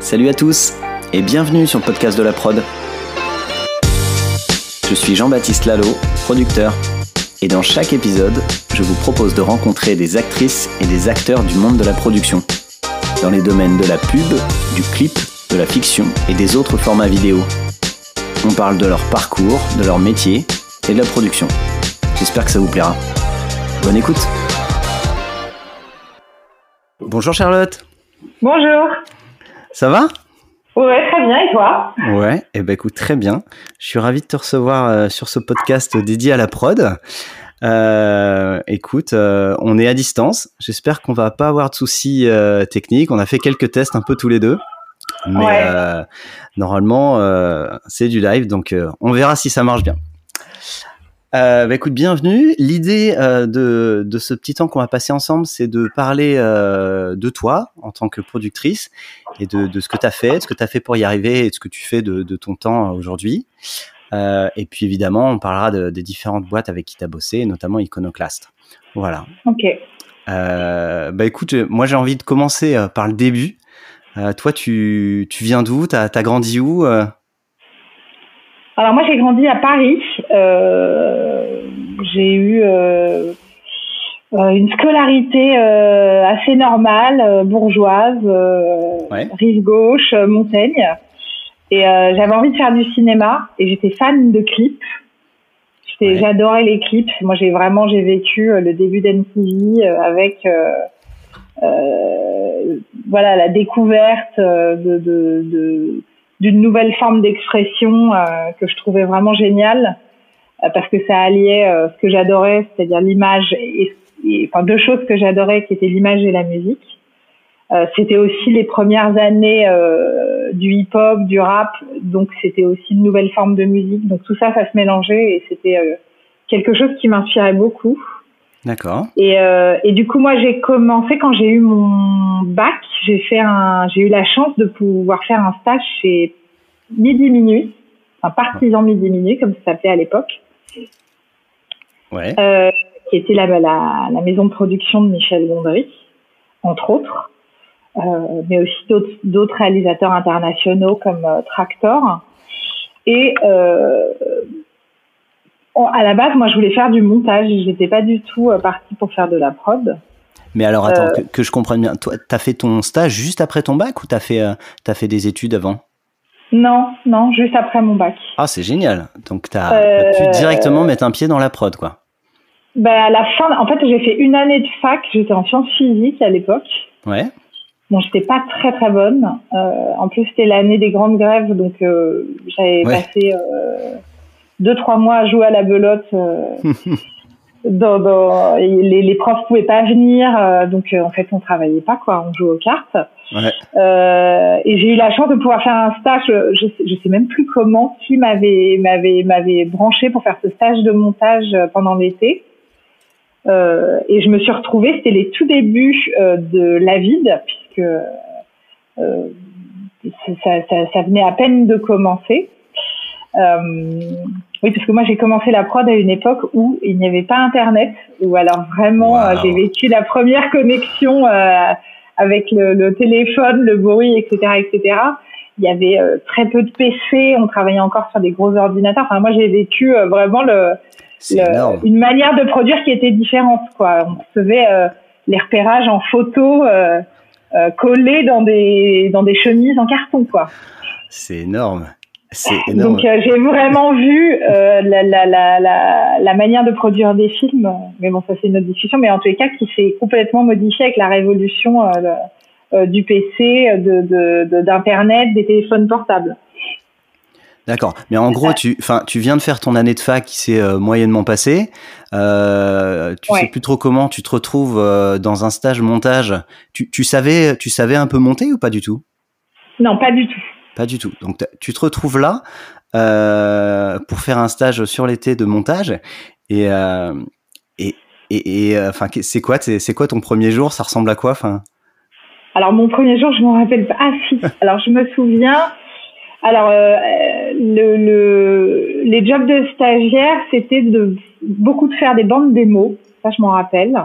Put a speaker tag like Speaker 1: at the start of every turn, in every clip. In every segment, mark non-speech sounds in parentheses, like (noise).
Speaker 1: Salut à tous et bienvenue sur le podcast de la prod. Je suis Jean-Baptiste Lalo, producteur, et dans chaque épisode, je vous propose de rencontrer des actrices et des acteurs du monde de la production, dans les domaines de la pub, du clip, de la fiction et des autres formats vidéo. On parle de leur parcours, de leur métier et de la production. J'espère que ça vous plaira. Bonne écoute Bonjour Charlotte
Speaker 2: Bonjour
Speaker 1: Ça va?
Speaker 2: Ouais, très bien, et toi?
Speaker 1: Ouais, et eh ben écoute, très bien. Je suis ravi de te recevoir euh, sur ce podcast dédié à la prod. Euh, écoute, euh, on est à distance. J'espère qu'on va pas avoir de soucis techniques. On a fait quelques tests un peu tous les deux. Mais
Speaker 2: Ouais.
Speaker 1: normalement, c'est du live, donc on verra si ça marche bien. Euh, bah écoute, bienvenue. L'idée euh, de, de ce petit temps qu'on va passer ensemble, c'est de parler euh, de toi en tant que productrice et de, de ce que tu as fait, de ce que tu as fait pour y arriver et de ce que tu fais de, de ton temps aujourd'hui. Euh, et puis évidemment, on parlera de- des différentes boîtes avec qui tu as bossé, notamment Iconoclast. Voilà.
Speaker 2: Ok.
Speaker 1: Euh, bah écoute, euh, moi j'ai envie de commencer euh, par le début. Euh, toi, tu, tu viens d'où? T'as as grandi où euh?
Speaker 2: Alors moi j'ai grandi à Paris. Euh, j'ai eu euh, euh, une scolarité euh, assez normale, bourgeoise, euh,
Speaker 1: Ouais.
Speaker 2: rive gauche, Montaigne. Et euh, j'avais envie de faire du cinéma et j'étais fan de clips.
Speaker 1: Ouais.
Speaker 2: J'adorais les clips. Moi j'ai vraiment j'ai vécu le début d'MTV avec euh, euh, voilà la découverte de, de, de- d'une nouvelle forme d'expression euh, que je trouvais vraiment géniale parce que ça alliait euh, ce que j'adorais, c'est-à-dire l'image et, et- enfin deux choses que j'adorais qui étaient l'image et la musique. Euh, c'était aussi les premières années euh, du hip-hop, du rap, donc c'était aussi une nouvelle forme de musique. Donc tout ça, ça se mélangeait et c'était euh, quelque chose qui m'inspirait beaucoup.
Speaker 1: D'accord.
Speaker 2: Et, euh, et du coup, moi, j'ai commencé quand j'ai eu mon bac. J'ai fait un, j'ai eu la chance de pouvoir faire un stage chez Midi Minuit, un partisan Midi Minuit, comme ça s'appelait à l'époque,
Speaker 1: Ouais.
Speaker 2: euh, qui était la, la, la maison de production de Michel Gondry, entre autres, euh, mais aussi d'autres réalisateurs internationaux comme euh, Tractor. Et à la base, moi, je voulais faire du montage. J'étais pas du tout partie pour faire de la prod.
Speaker 1: Mais alors attends, que, que je comprenne bien. Toi, t'as fait ton stage juste après ton bac ou fait, euh, t'as fait des études avant?
Speaker 2: Non, non, juste après mon bac.
Speaker 1: Ah, c'est génial. Donc t'as
Speaker 2: Euh,
Speaker 1: t'as pu directement mettre un pied dans la prod, quoi.
Speaker 2: Ben, à la fin, en fait, j'ai fait une année de fac. J'étais en sciences physiques à l'époque.
Speaker 1: Ouais.
Speaker 2: Bon, j'étais pas très très bonne. Euh, en plus, c'était l'année des grandes grèves, donc euh, j'avais
Speaker 1: Ouais.
Speaker 2: passé euh, deux trois mois à jouer à la belote. euh, (laughs) dans, les, les profs pouvaient pas venir, euh, donc euh, en fait, on travaillait pas quoi. On jouait aux cartes.
Speaker 1: Ouais.
Speaker 2: Euh, et j'ai eu la chance de pouvoir faire un stage. Je, je, sais, même plus comment qui m'avait m'avait m'avait branché pour faire ce stage de montage euh, pendant l'été. Euh, et je me suis retrouvée, c'était les tout débuts euh, de la vide, puisque ça, ça, ça venait à peine de commencer. Oui, parce que moi j'ai commencé la prod à une époque où il n'y avait pas Internet, où alors vraiment
Speaker 1: Wow.
Speaker 2: j'ai vécu la première connexion euh, avec le, le téléphone, le bruit, etc., etc. Il y avait euh, très peu de PC, on travaillait encore sur des gros ordinateurs. Enfin, moi j'ai vécu euh, vraiment le, le- une manière de produire qui était différente. Quoi. On recevait euh, les repérages en photo euh, euh, collés dans des dans des chemises en carton, quoi.
Speaker 1: C'est énorme. Énorme.
Speaker 2: Donc euh, j'ai vraiment vu euh, la, la, la, la, la manière de produire des films. Mais bon, ça c'est une autre discussion. Mais en tous les cas, qui s'est complètement modifié avec la révolution euh, le- euh, du PC, de de- de- d'internet, des téléphones portables.
Speaker 1: D'accord. Mais en gros, tu, tu viens de faire ton année de fac qui s'est euh, moyennement passée. Euh, tu
Speaker 2: Ouais.
Speaker 1: sais plus trop comment. Tu te retrouves euh, dans un stage montage. Tu, tu savais, tu savais un peu monter ou pas du tout?
Speaker 2: Non, pas du tout.
Speaker 1: Pas du tout. Donc tu te retrouves là euh, pour faire un stage sur l'été de montage et euh, et euh, enfin c'est quoi c'est quoi ton premier jour? Ça ressemble à quoi? Enfin
Speaker 2: Alors mon premier jour, je m'en rappelle pas. Ah si. (laughs) Alors je me souviens. Alors le, le les jobs de stagiaire, c'était de beaucoup de faire des bandes démos. Ça, je m'en rappelle.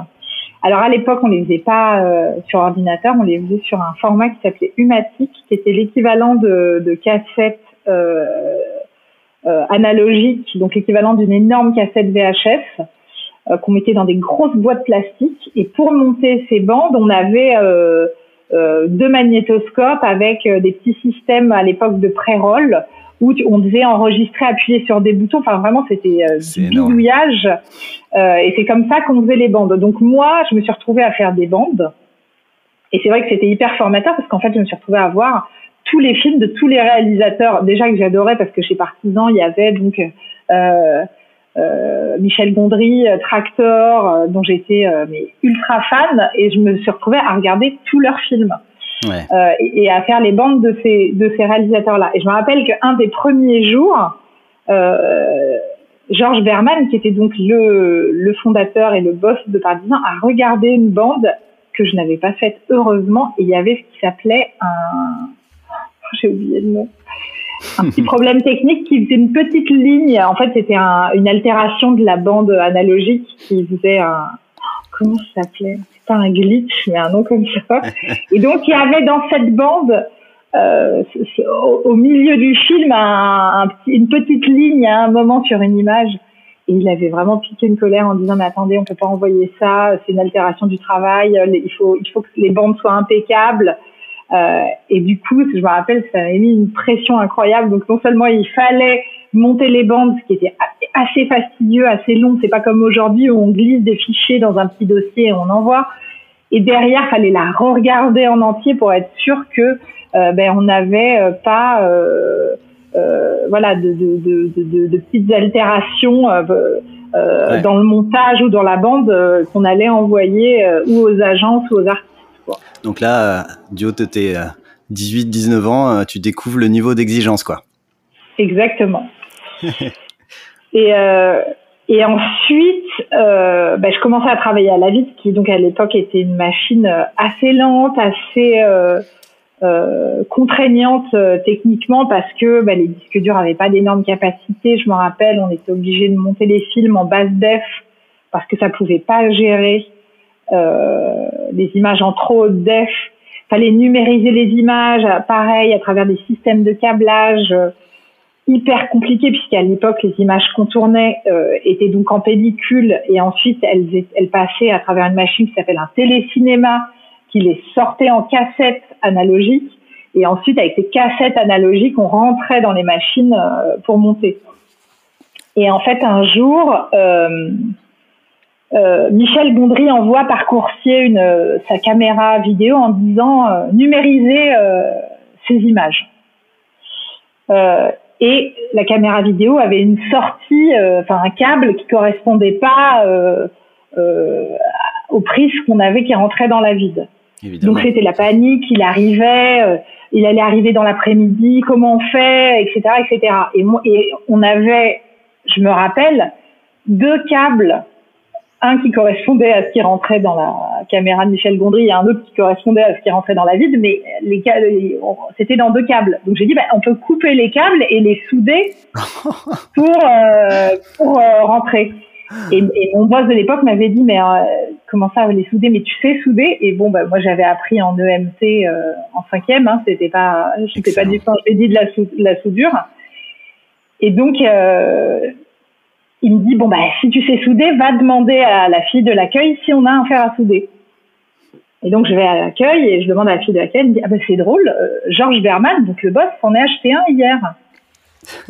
Speaker 2: Alors à l'époque, on les faisait pas euh, sur ordinateur, on les faisait sur un format qui s'appelait Umatic, qui était l'équivalent de, de cassette euh, euh, analogique, donc l'équivalent d'une énorme cassette VHS euh, qu'on mettait dans des grosses boîtes plastiques. Et pour monter ces bandes, on avait euh, deux magnétoscopes avec des petits systèmes à l'époque de pré-roll où on devait enregistrer, appuyer sur des boutons. Enfin, vraiment, c'était euh, du bidouillage. Euh, et c'est comme ça qu'on faisait les bandes. Donc moi, je me suis retrouvée à faire des bandes. Et c'est vrai que c'était hyper formateur parce qu'en fait, je me suis retrouvée à voir tous les films de tous les réalisateurs. Déjà que j'adorais parce que chez Partisan, il y avait donc euh, euh, Michel Gondry, Tractor, dont j'étais mais ultra fan. Et je me suis retrouvée à regarder tous leurs films euh, et, à faire les bandes de ces, de ces réalisateurs-là. Et je me rappelle qu'un des premiers jours, euh, Georges Berman, qui était donc le, le fondateur et le boss de Partisan, a regardé une bande que je n'avais pas faite heureusement, et il y avait ce qui s'appelait un... (laughs) J'ai oublié le nom un petit (laughs) problème technique qui faisait une petite ligne. En fait, c'était un, une altération de la bande analogique qui faisait un. Comment ça s'appelait? Pas un glitch, mais un nom comme ça. (laughs) Et donc il y avait dans cette bande, euh, au, milieu du film, un, une petite ligne à un moment sur une image. Et il avait vraiment piqué une colère en disant mais attendez, on peut pas envoyer ça, c'est une altération du travail, il faut il faut que les bandes soient impeccables. Euh, et du coup, je me rappelle, ça avait mis une pression incroyable. Donc non seulement il fallait monter les bandes, ce qui était assez fastidieux, assez long. C'est pas comme aujourd'hui où on glisse des fichiers dans un petit dossier et on envoie. Et derrière, fallait la re-regarder en entier pour être sûr que euh, ben on n'avait euh, pas euh, euh, voilà de, de, de, de, petites altérations dans le montage ou dans la bande qu'on allait envoyer ou aux agences ou aux artistes. Quoi.
Speaker 1: Donc là, du haut de tes 18-19 ans, tu découvres le niveau d'exigence, quoi.
Speaker 2: Exactement. (laughs) et, euh, et ensuite, euh, bah, je commençais à travailler à la vis, qui donc à l'époque était une machine euh, assez lente, assez euh, euh, contraignante euh, techniquement parce que bah, les disques durs n'avaient pas d'énormes capacités. Je me rappelle, on était obligé de monter les films en basse def parce que ça pouvait pas gérer les images en trop haute def. Fallait numériser les images, pareil, à travers des systèmes de câblage hyper compliqué puisqu'à l'époque les images qu'on tournait euh, étaient donc en pellicule et ensuite elles, elles passaient à travers une machine qui s'appelle un télécinéma qui les sortait en cassette analogique et ensuite avec ces cassettes analogiques on rentrait dans les machines euh, pour monter. Et en fait un jour euh, euh Michel Gondry envoie par coursier sa caméra vidéo en disant numériser ces images. Et la caméra vidéo avait une sortie, euh, enfin un câble qui correspondait pas euh, euh, aux prises qu'on avait qui rentraient dans la vide. Donc c'était la panique, il arrivait, il allait arriver dans l'après-midi, comment on fait, etc., etc. Et, moi, et on avait, je me rappelle, deux câbles un qui correspondait à ce qui rentrait dans la caméra de Michel Gondry et un autre qui correspondait à ce qui rentrait dans la vide, mais les c'était dans deux câbles. Donc j'ai dit, bah, on peut couper les câbles et les souder (laughs) pour euh, pour euh, rentrer. Et, et, mon boss de l'époque m'avait dit, mais euh, comment ça, les souder? Mais tu sais souder? Et bon, bah, moi j'avais appris en EMC en cinquième, hein, c'était pas, j'étais pas du tout dit de la, de la soudure. Et donc, il me dit bon bah si tu sais souder, va demander à la fille de l'accueil si on a un fer à souder. Et donc je vais à l'accueil et je demande à la fille de l'accueil, elle me dit ah bah c'est drôle, euh, Georges Berman, donc le boss, en a acheté un hier.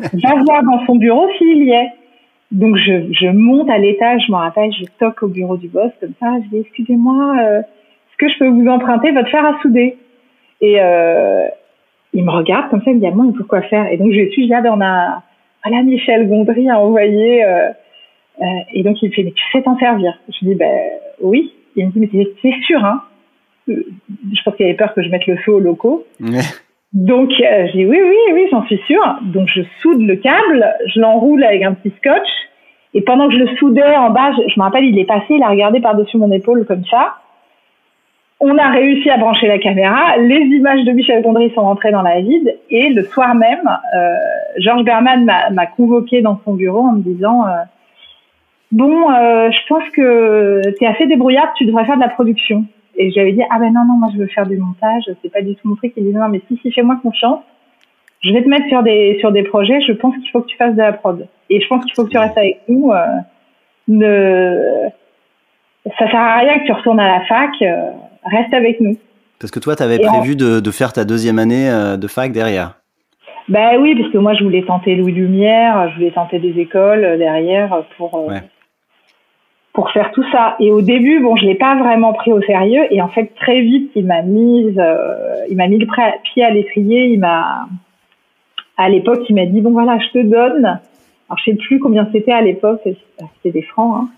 Speaker 2: (laughs) Va voir dans son bureau s'il y est. Donc je, je monte à l'étage, je me rappelle, je toque au bureau du boss comme ça, je dis excusez-moi, euh, est-ce que je peux vous emprunter votre fer à souder? Et euh, il me regarde comme ça, il me dit ah bon, pourquoi faire? Et donc je suis, dis ah ben on a voilà, Michel Gondry a envoyé. Euh, euh, et donc il me fait, mais tu sais t'en servir Je dis, ben oui. Il me dit, mais c'est sûr, hein Je pense qu'il avait peur que je mette le feu aux locaux. Donc euh, j'ai dit, oui, oui, oui, j'en suis sûre. Donc je soude le câble, je l'enroule avec un petit scotch. Et pendant que je le soudais en bas, je, je me rappelle, il est passé, il a regardé par-dessus mon épaule comme ça on a réussi à brancher la caméra, les images de Michel Gondry sont rentrées dans la vide et le soir même, euh, Georges Berman m'a convoqué dans son bureau en me disant euh, bon, euh, je pense que tu es assez débrouillard, tu devrais faire de la production. Et j'avais dit, ah ben non, non, moi je veux faire du montage, c'est pas du tout mon truc. Il dit, non, mais si, si, fais-moi confiance. Je vais te mettre sur des, sur des projets, je pense qu'il faut que tu fasses de la prod. Et je pense qu'il faut que tu restes avec nous. Euh, ne... Ça sert à rien que tu retournes à la fac, reste avec nous.
Speaker 1: Parce que toi, tu avais prévu de, de, faire ta deuxième année euh, de fac derrière.
Speaker 2: Ben oui, parce que moi, je voulais tenter Louis Lumière, je voulais tenter des écoles derrière pour, ouais pour faire tout ça. Et au début, bon, je l'ai pas vraiment pris au sérieux. Et en fait, très vite, il m'a mise, euh, il m'a mis le pied à l'étrier. Il m'a, à l'époque, il m'a dit bon voilà, je te donne. Alors je sais plus combien c'était à l'époque, c'était des francs. Hein.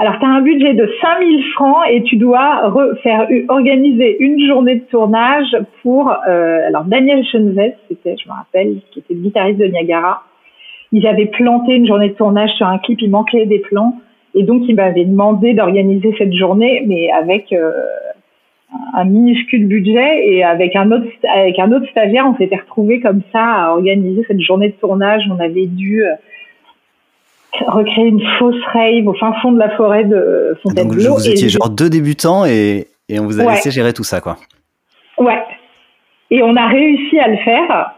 Speaker 2: Alors tu as un budget de 5000 francs et tu dois faire organiser une journée de tournage pour euh, alors Daniel Chenves, c'était, je me rappelle, qui était le guitariste de Niagara. Ils avaient planté une journée de tournage sur un clip, il manquait des plans. Et donc, il m'avait demandé d'organiser cette journée, mais avec euh, un minuscule budget et avec un autre avec un autre stagiaire, on s'était retrouvé comme ça à organiser cette journée de tournage. On avait dû euh, recréer une fausse rave au fin fond de la forêt de Fontainebleau.
Speaker 1: Donc, vous étiez genre deux débutants et, et on vous a laissé gérer tout ça, quoi.
Speaker 2: Ouais. Et on a réussi à le faire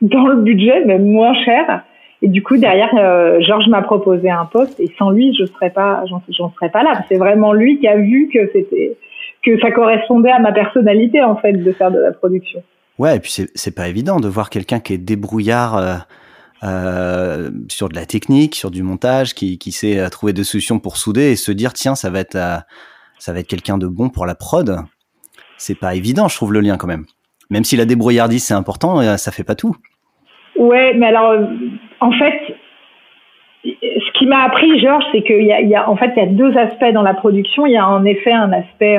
Speaker 2: dans le budget, même moins cher. Et du coup, derrière, euh, Georges m'a proposé un poste et sans lui, je serais pas, j'en serais pas là. C'est vraiment lui qui a vu que c'était, que ça correspondait à ma personnalité en fait de faire de la production.
Speaker 1: Ouais, et puis c'est pas évident de voir quelqu'un qui est débrouillard euh, euh, sur de la technique, sur du montage, qui, sait euh, trouver des solutions pour souder et se dire tiens, ça va être euh, ça va être quelqu'un de bon pour la prod. C'est pas évident, je trouve le lien quand même. Même si la débrouillardise c'est important, ça fait pas tout.
Speaker 2: Ouais, mais alors en fait, ce qui m'a appris, Georges, c'est qu'il y a, en fait, il y a deux aspects dans la production. Il y a en effet un aspect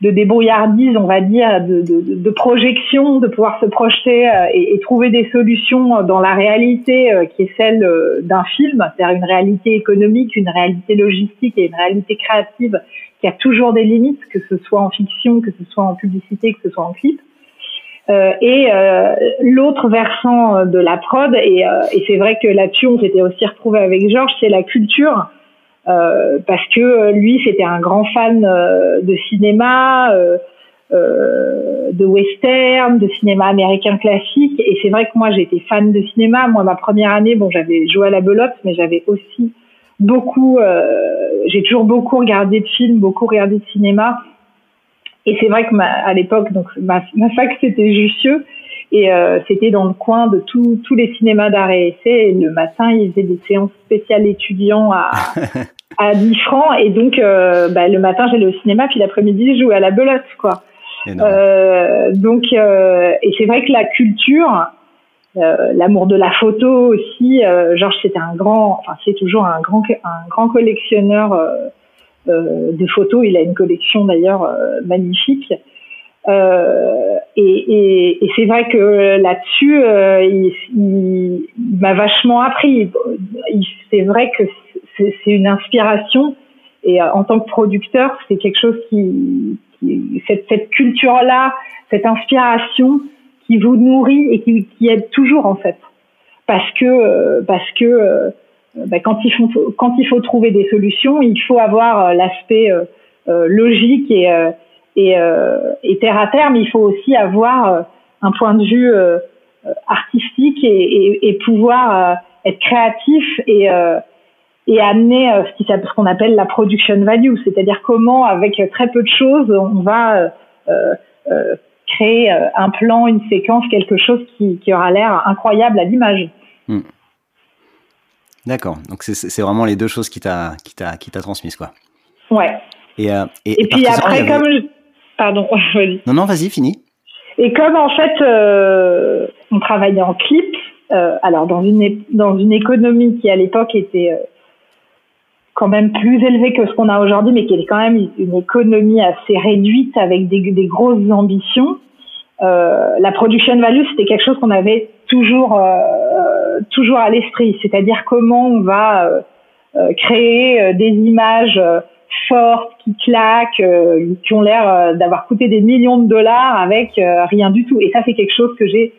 Speaker 2: de débrouillardise, on va dire, de, de, de, projection, de pouvoir se projeter euh, et, et, trouver des solutions dans la réalité euh, qui est celle d'un film, c'est-à-dire une réalité économique, une réalité logistique et une réalité créative qui a toujours des limites, que ce soit en fiction, que ce soit en publicité, que ce soit en clip. Euh, et euh, l'autre versant de la prod, et, euh, et c'est vrai que là-dessus on s'était aussi retrouvé avec Georges, c'est la culture, parce que lui c'était un grand fan de cinéma, de western, de cinéma américain classique, et c'est vrai que moi j'étais fan de cinéma. Moi ma première année, bon j'avais joué à la belote, mais j'avais aussi beaucoup, j'ai toujours beaucoup regardé de films, beaucoup regardé de cinéma. Et c'est vrai que à l'époque, donc ma, fac c'était Jussieu et euh, c'était dans le coin de tous les cinémas d'art et essai. Et le matin, ils faisaient des séances spéciales étudiants à, (laughs) à 10 francs. Et donc, euh, bah, le matin, j'allais au cinéma, puis l'après-midi, je jouais à la belote, quoi. Euh, donc, euh, et c'est vrai que la culture, l'amour de la photo aussi. Georges, c'était un grand, enfin, c'est toujours un grand, un grand collectionneur de photos. Il a une collection d'ailleurs magnifique. Euh, et, et, et c'est vrai que là-dessus, euh, il, il, m'a vachement appris. C'est vrai que c'est une inspiration. Et en tant que producteur, c'est quelque chose qui, cette, cette culture-là, cette inspiration qui vous nourrit et qui, aide toujours en fait, parce que parce que euh, bah, quand, il faut, quand il faut trouver des solutions, il faut avoir euh, l'aspect euh, logique et, et, et, terre à terre, mais il faut aussi avoir un point de vue artistique et, et, et pouvoir être créatif et, et amener ce qu'on appelle la production value, c'est-à-dire comment, avec très peu de choses, on va créer un plan, une séquence, quelque chose qui, qui aura l'air incroyable à l'image. Hmm.
Speaker 1: D'accord. Donc c'est vraiment les deux choses qui t'a qui t'a qui t'a transmises quoi.
Speaker 2: Ouais.
Speaker 1: Et, euh,
Speaker 2: et, puis après comme pardon. (laughs)
Speaker 1: non non vas-y fini.
Speaker 2: Et comme en fait euh, on travaillait en clip, euh, alors dans une dans une économie qui à l'époque était euh, quand même plus élevée que ce qu'on a aujourd'hui, mais qui est quand même une économie assez réduite avec des, grosses ambitions. Euh, la production value, c'était quelque chose qu'on avait toujours euh, toujours à l'esprit, c'est-à-dire comment on va euh, créer des images fortes qui claquent, qui ont l'air d'avoir coûté des millions de dollars avec rien du tout. Et ça, c'est quelque chose que j'ai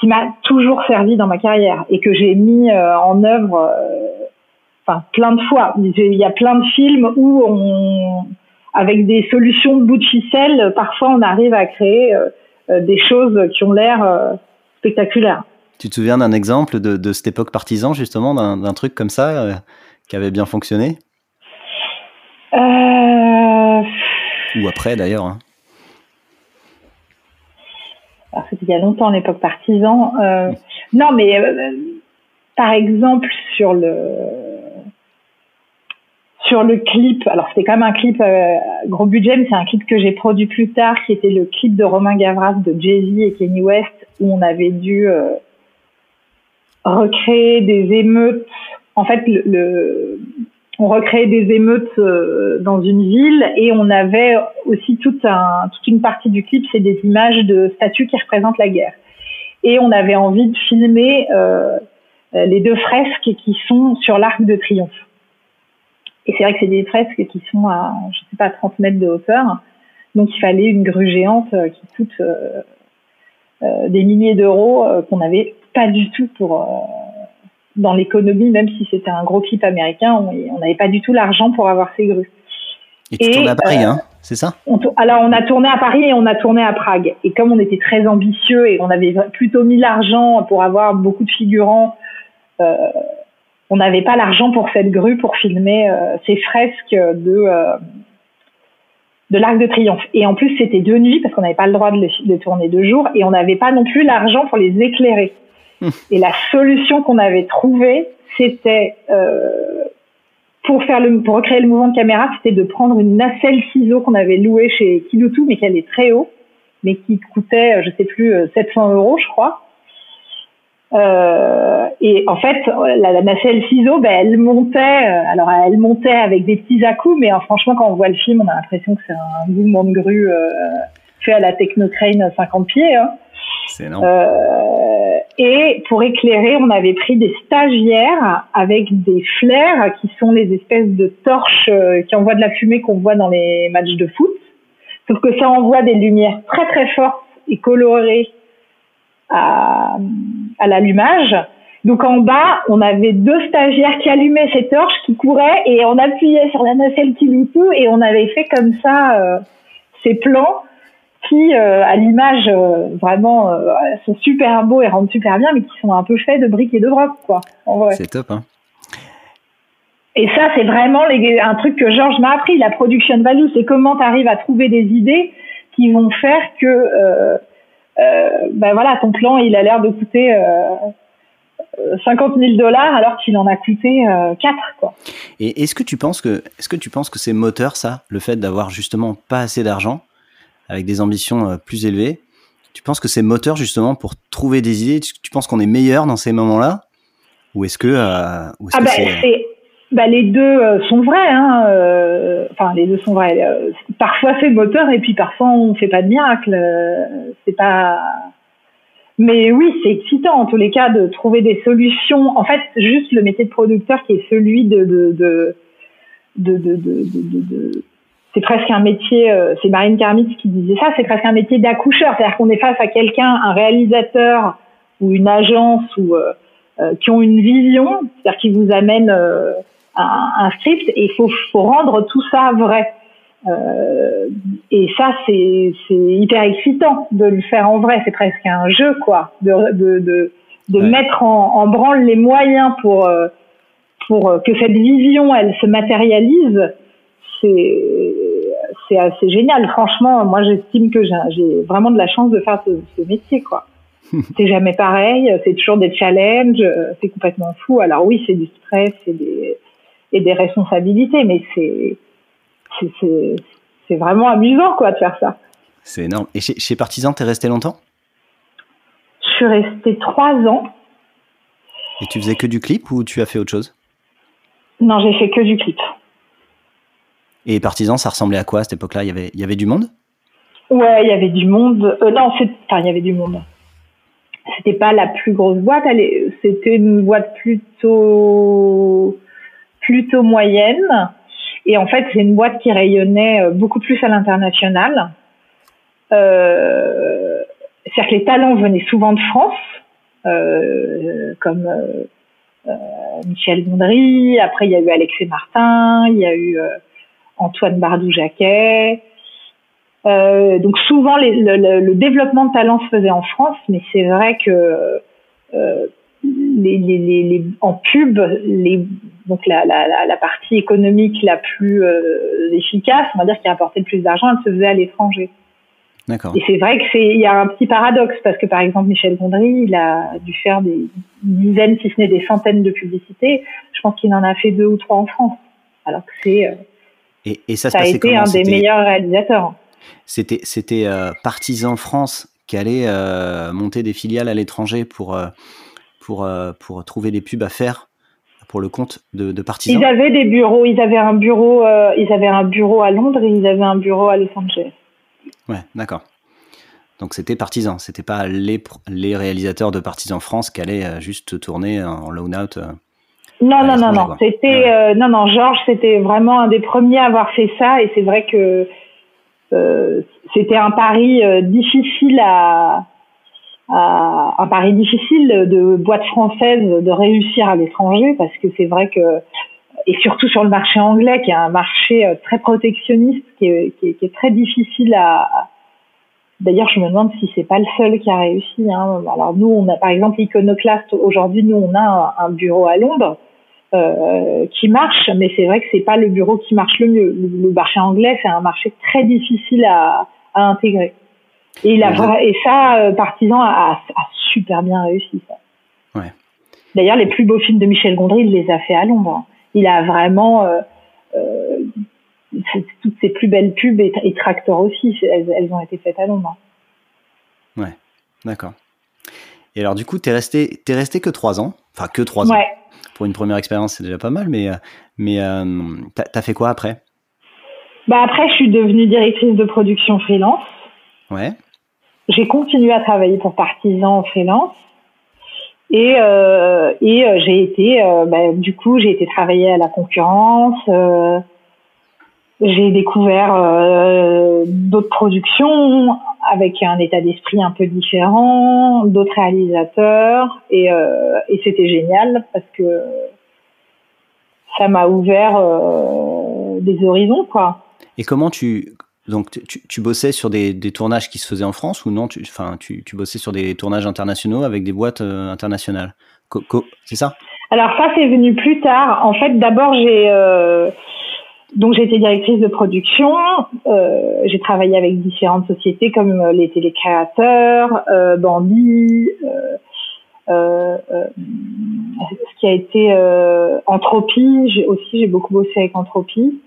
Speaker 2: qui m'a toujours servi dans ma carrière et que j'ai mis en œuvre enfin plein de fois. Il y a plein de films où on, avec des solutions de bout de ficelle, parfois on arrive à créer des choses qui ont l'air spectaculaires.
Speaker 1: Tu te souviens d'un exemple de, de, cette époque partisan, justement, d'un truc comme ça qui avait bien fonctionné?
Speaker 2: Euh...
Speaker 1: Ou après d'ailleurs. Hein.
Speaker 2: C'était il y a longtemps, l'époque partisan. Euh... Non, mais euh, par exemple, sur le sur le clip, alors c'était quand même un clip euh, gros budget, mais c'est un clip que j'ai produit plus tard, qui était le clip de Romain Gavras de Jay-Z et Kenny West, où on avait dû euh, recréer des émeutes. En fait, le, on recréait des émeutes euh, dans une ville et on avait aussi toute, un, toute une partie du clip, c'est des images de statues qui représentent la guerre. Et on avait envie de filmer euh, les deux fresques qui sont sur l'Arc de Triomphe. Et c'est vrai que c'est des fresques qui sont à, je sais pas, 30 mètres de hauteur. Donc il fallait une grue géante euh, qui coûte euh, euh, des milliers d'euros qu'on n'avait pas du tout pour dans l'économie, même si c'était un gros clip américain, on n'avait pas du tout l'argent pour avoir ces grues.
Speaker 1: Et tu tournes à Paris, hein, c'est ça?
Speaker 2: Alors on a tourné à Paris et on a tourné à Prague. Et comme on était très ambitieux et on avait plutôt mis l'argent pour avoir beaucoup de figurants, on n'avait pas l'argent pour cette grue pour filmer euh, ces fresques de euh, de l'Arc de Triomphe. Et en plus c'était deux nuits parce qu'on n'avait pas le droit de les, de tourner deux jours et on n'avait pas non plus l'argent pour les éclairer. Et la solution qu'on avait trouvée, c'était euh, pour faire le, pour recréer le mouvement de caméra, c'était de prendre une nacelle ciseau qu'on avait louée chez Kiloutou, mais qui allait très haut, mais qui coûtait, je sais plus, 700 euros, je crois. Euh, et en fait, la, la nacelle ciseau, ben, elle montait. Euh, alors, elle montait avec des petits à-coups, mais euh, franchement, quand on voit le film, on a l'impression que c'est un mouvement de grue euh, fait à la Technocrane 50 pieds. Hein.
Speaker 1: C'est euh,
Speaker 2: et pour éclairer, on avait pris des stagiaires avec des flares qui sont les espèces de torches euh, qui envoient de la fumée qu'on voit dans les matchs de foot. Sauf que ça envoie des lumières très très fortes et colorées à, à l'allumage. Donc en bas, on avait deux stagiaires qui allumaient ces torches, qui couraient et on appuyait sur la nacelle tout et on avait fait comme ça euh, ces plans qui, euh, à l'image, euh, vraiment, euh, sont super beaux et rendent super bien, mais qui sont un peu faits de briques et de broc, quoi.
Speaker 1: C'est top, hein.
Speaker 2: Et ça, c'est vraiment les, un truc que Georges m'a appris. La production value, c'est comment tu arrives à trouver des idées qui vont faire que, ben voilà, ton plan, il a l'air de coûter 50 000 dollars alors qu'il en a coûté 4, quoi.
Speaker 1: Et est-ce que tu penses que, est-ce que tu penses que c'est moteur, ça, le fait d'avoir justement pas assez d'argent avec des ambitions euh, plus élevées? Tu penses que c'est moteur justement pour trouver des idées? Tu penses qu'on est meilleur dans ces moments-là? Ou est-ce que, euh, ah
Speaker 2: bah, bah, les deux euh, sont vrais. Hein, enfin, les deux sont vrais. parfois c'est moteur et puis parfois on fait pas de miracle. c'est pas. Mais oui, c'est excitant en tous les cas de trouver des solutions. En fait, juste le métier de producteur qui est celui de, de, de de, de, de, de, c'est presque un métier, euh, c'est Marine Karmitz qui disait ça, c'est presque un métier d'accoucheur, c'est-à-dire qu'on est face à quelqu'un, un réalisateur ou une agence ou euh, euh, qui ont une vision, c'est-à-dire qui vous amène un, un, script et il faut, faut, rendre tout ça vrai. et ça, c'est hyper excitant de le faire en vrai, c'est presque un jeu, quoi, de, de, de, de mettre en, en, branle les moyens pour, pour que cette vision, elle se matérialise. C'est c'est assez génial. Franchement, moi, j'estime que j'ai vraiment de la chance de faire ce, métier, quoi. (laughs) c'est jamais pareil, c'est toujours des challenges, c'est complètement fou. Alors oui, c'est du stress et des, et des responsabilités, mais c'est c'est vraiment amusant, quoi, de faire ça.
Speaker 1: C'est énorme. Et chez, chez Partisan, t'es resté longtemps?
Speaker 2: Je suis restée trois ans.
Speaker 1: Et tu faisais que du clip ou tu as fait autre chose?
Speaker 2: Non, j'ai fait que du clip.
Speaker 1: Et Partisan, ça ressemblait à quoi à cette époque-là? Il y, avait, il y avait du monde?
Speaker 2: Ouais, il y avait du monde. Euh, non, enfin, il y avait du monde. C'était pas la plus grosse boîte. C'était une boîte plutôt, plutôt moyenne. Et en fait, c'est une boîte qui rayonnait euh, beaucoup plus à l'international. Euh, C'est-à-dire que les talents venaient souvent de France, euh, comme Michel Gondry. Après, il y a eu Alexis Martin, il y a eu Antoine Bardou-Jacquet. donc souvent, le, développement de talent se faisait en France, mais c'est vrai que les, en pub, les, donc la, la, la, partie économique la plus euh, efficace, on va dire qui a apporté le plus d'argent, elle se faisait à l'étranger. D'accord. Et c'est vrai que c'est, il y a un petit paradoxe parce que par exemple Michel Gondry, il a dû faire des dizaines, si ce n'est des centaines de publicités. Je pense qu'il en a fait deux ou trois en France, alors que c'est. Euh,
Speaker 1: et, et, ça,
Speaker 2: ça a été un des meilleurs réalisateurs.
Speaker 1: C'était, c'était euh, Partisan France qui allait monter des filiales à l'étranger pour pour, euh, pour trouver des pubs à faire pour le compte de, de, partisans
Speaker 2: Ils avaient des bureaux, ils avaient un bureau, euh, ils avaient un bureau à Londres et ils avaient un bureau à Los Angeles.
Speaker 1: Ouais, d'accord. Donc c'était partisan, c'était pas les, les réalisateurs de Partisans France qui allaient euh, juste tourner en loan out.
Speaker 2: non, non, non, non, c'était non, non, Georges, c'était vraiment un des premiers à avoir fait ça et c'est vrai que c'était un pari difficile à un pari difficile de boîtes françaises de réussir à l'étranger parce que c'est vrai que et surtout sur le marché anglais qui est un marché euh, très protectionniste qui est, très difficile à d'ailleurs je me demande si c'est pas le seul qui a réussi hein. alors nous on a par exemple Iconoclast aujourd'hui nous on a un, bureau à Londres euh, qui marche mais c'est vrai que c'est pas le bureau qui marche le mieux le, marché anglais c'est un marché très difficile à, à intégrer et, ça, euh, Partisan a, a, super bien réussi. Ça. Ouais. D'ailleurs, les plus beaux films de Michel Gondry, il les a fait à Londres. Il a vraiment euh, euh, toutes ses plus belles pubs et, et Tractor aussi, elles, elles, ont été faites à Londres.
Speaker 1: Ouais, d'accord. Et alors, du coup, tu es resté, es resté que trois ans, enfin que trois ouais. ans. Pour une première expérience, c'est déjà pas mal, mais, mais euh, t'as as fait quoi après?
Speaker 2: Bah Après, je suis devenue directrice de production freelance.
Speaker 1: Ouais
Speaker 2: j'ai continué à travailler pour Partisan en freelance. Et, euh, euh, j'ai été, euh, bah, du coup, j'ai été travailler à la concurrence. J'ai découvert d'autres productions avec un état d'esprit un peu différent, d'autres réalisateurs, et, et c'était génial parce que ça m'a ouvert des horizons, quoi.
Speaker 1: Et comment tu donc, tu, bossais sur des, tournages qui se faisaient en France ou non? Tu, tu, bossais sur des tournages internationaux avec des boîtes euh, internationales C'est ça?
Speaker 2: Alors, ça, c'est venu plus tard. En fait, d'abord, j'ai. Euh, donc, été directrice de production. Euh, j'ai travaillé avec différentes sociétés comme les télécréateurs, Bambi, ce qui a été Entropie. J'ai aussi, j'ai beaucoup bossé avec Entropie.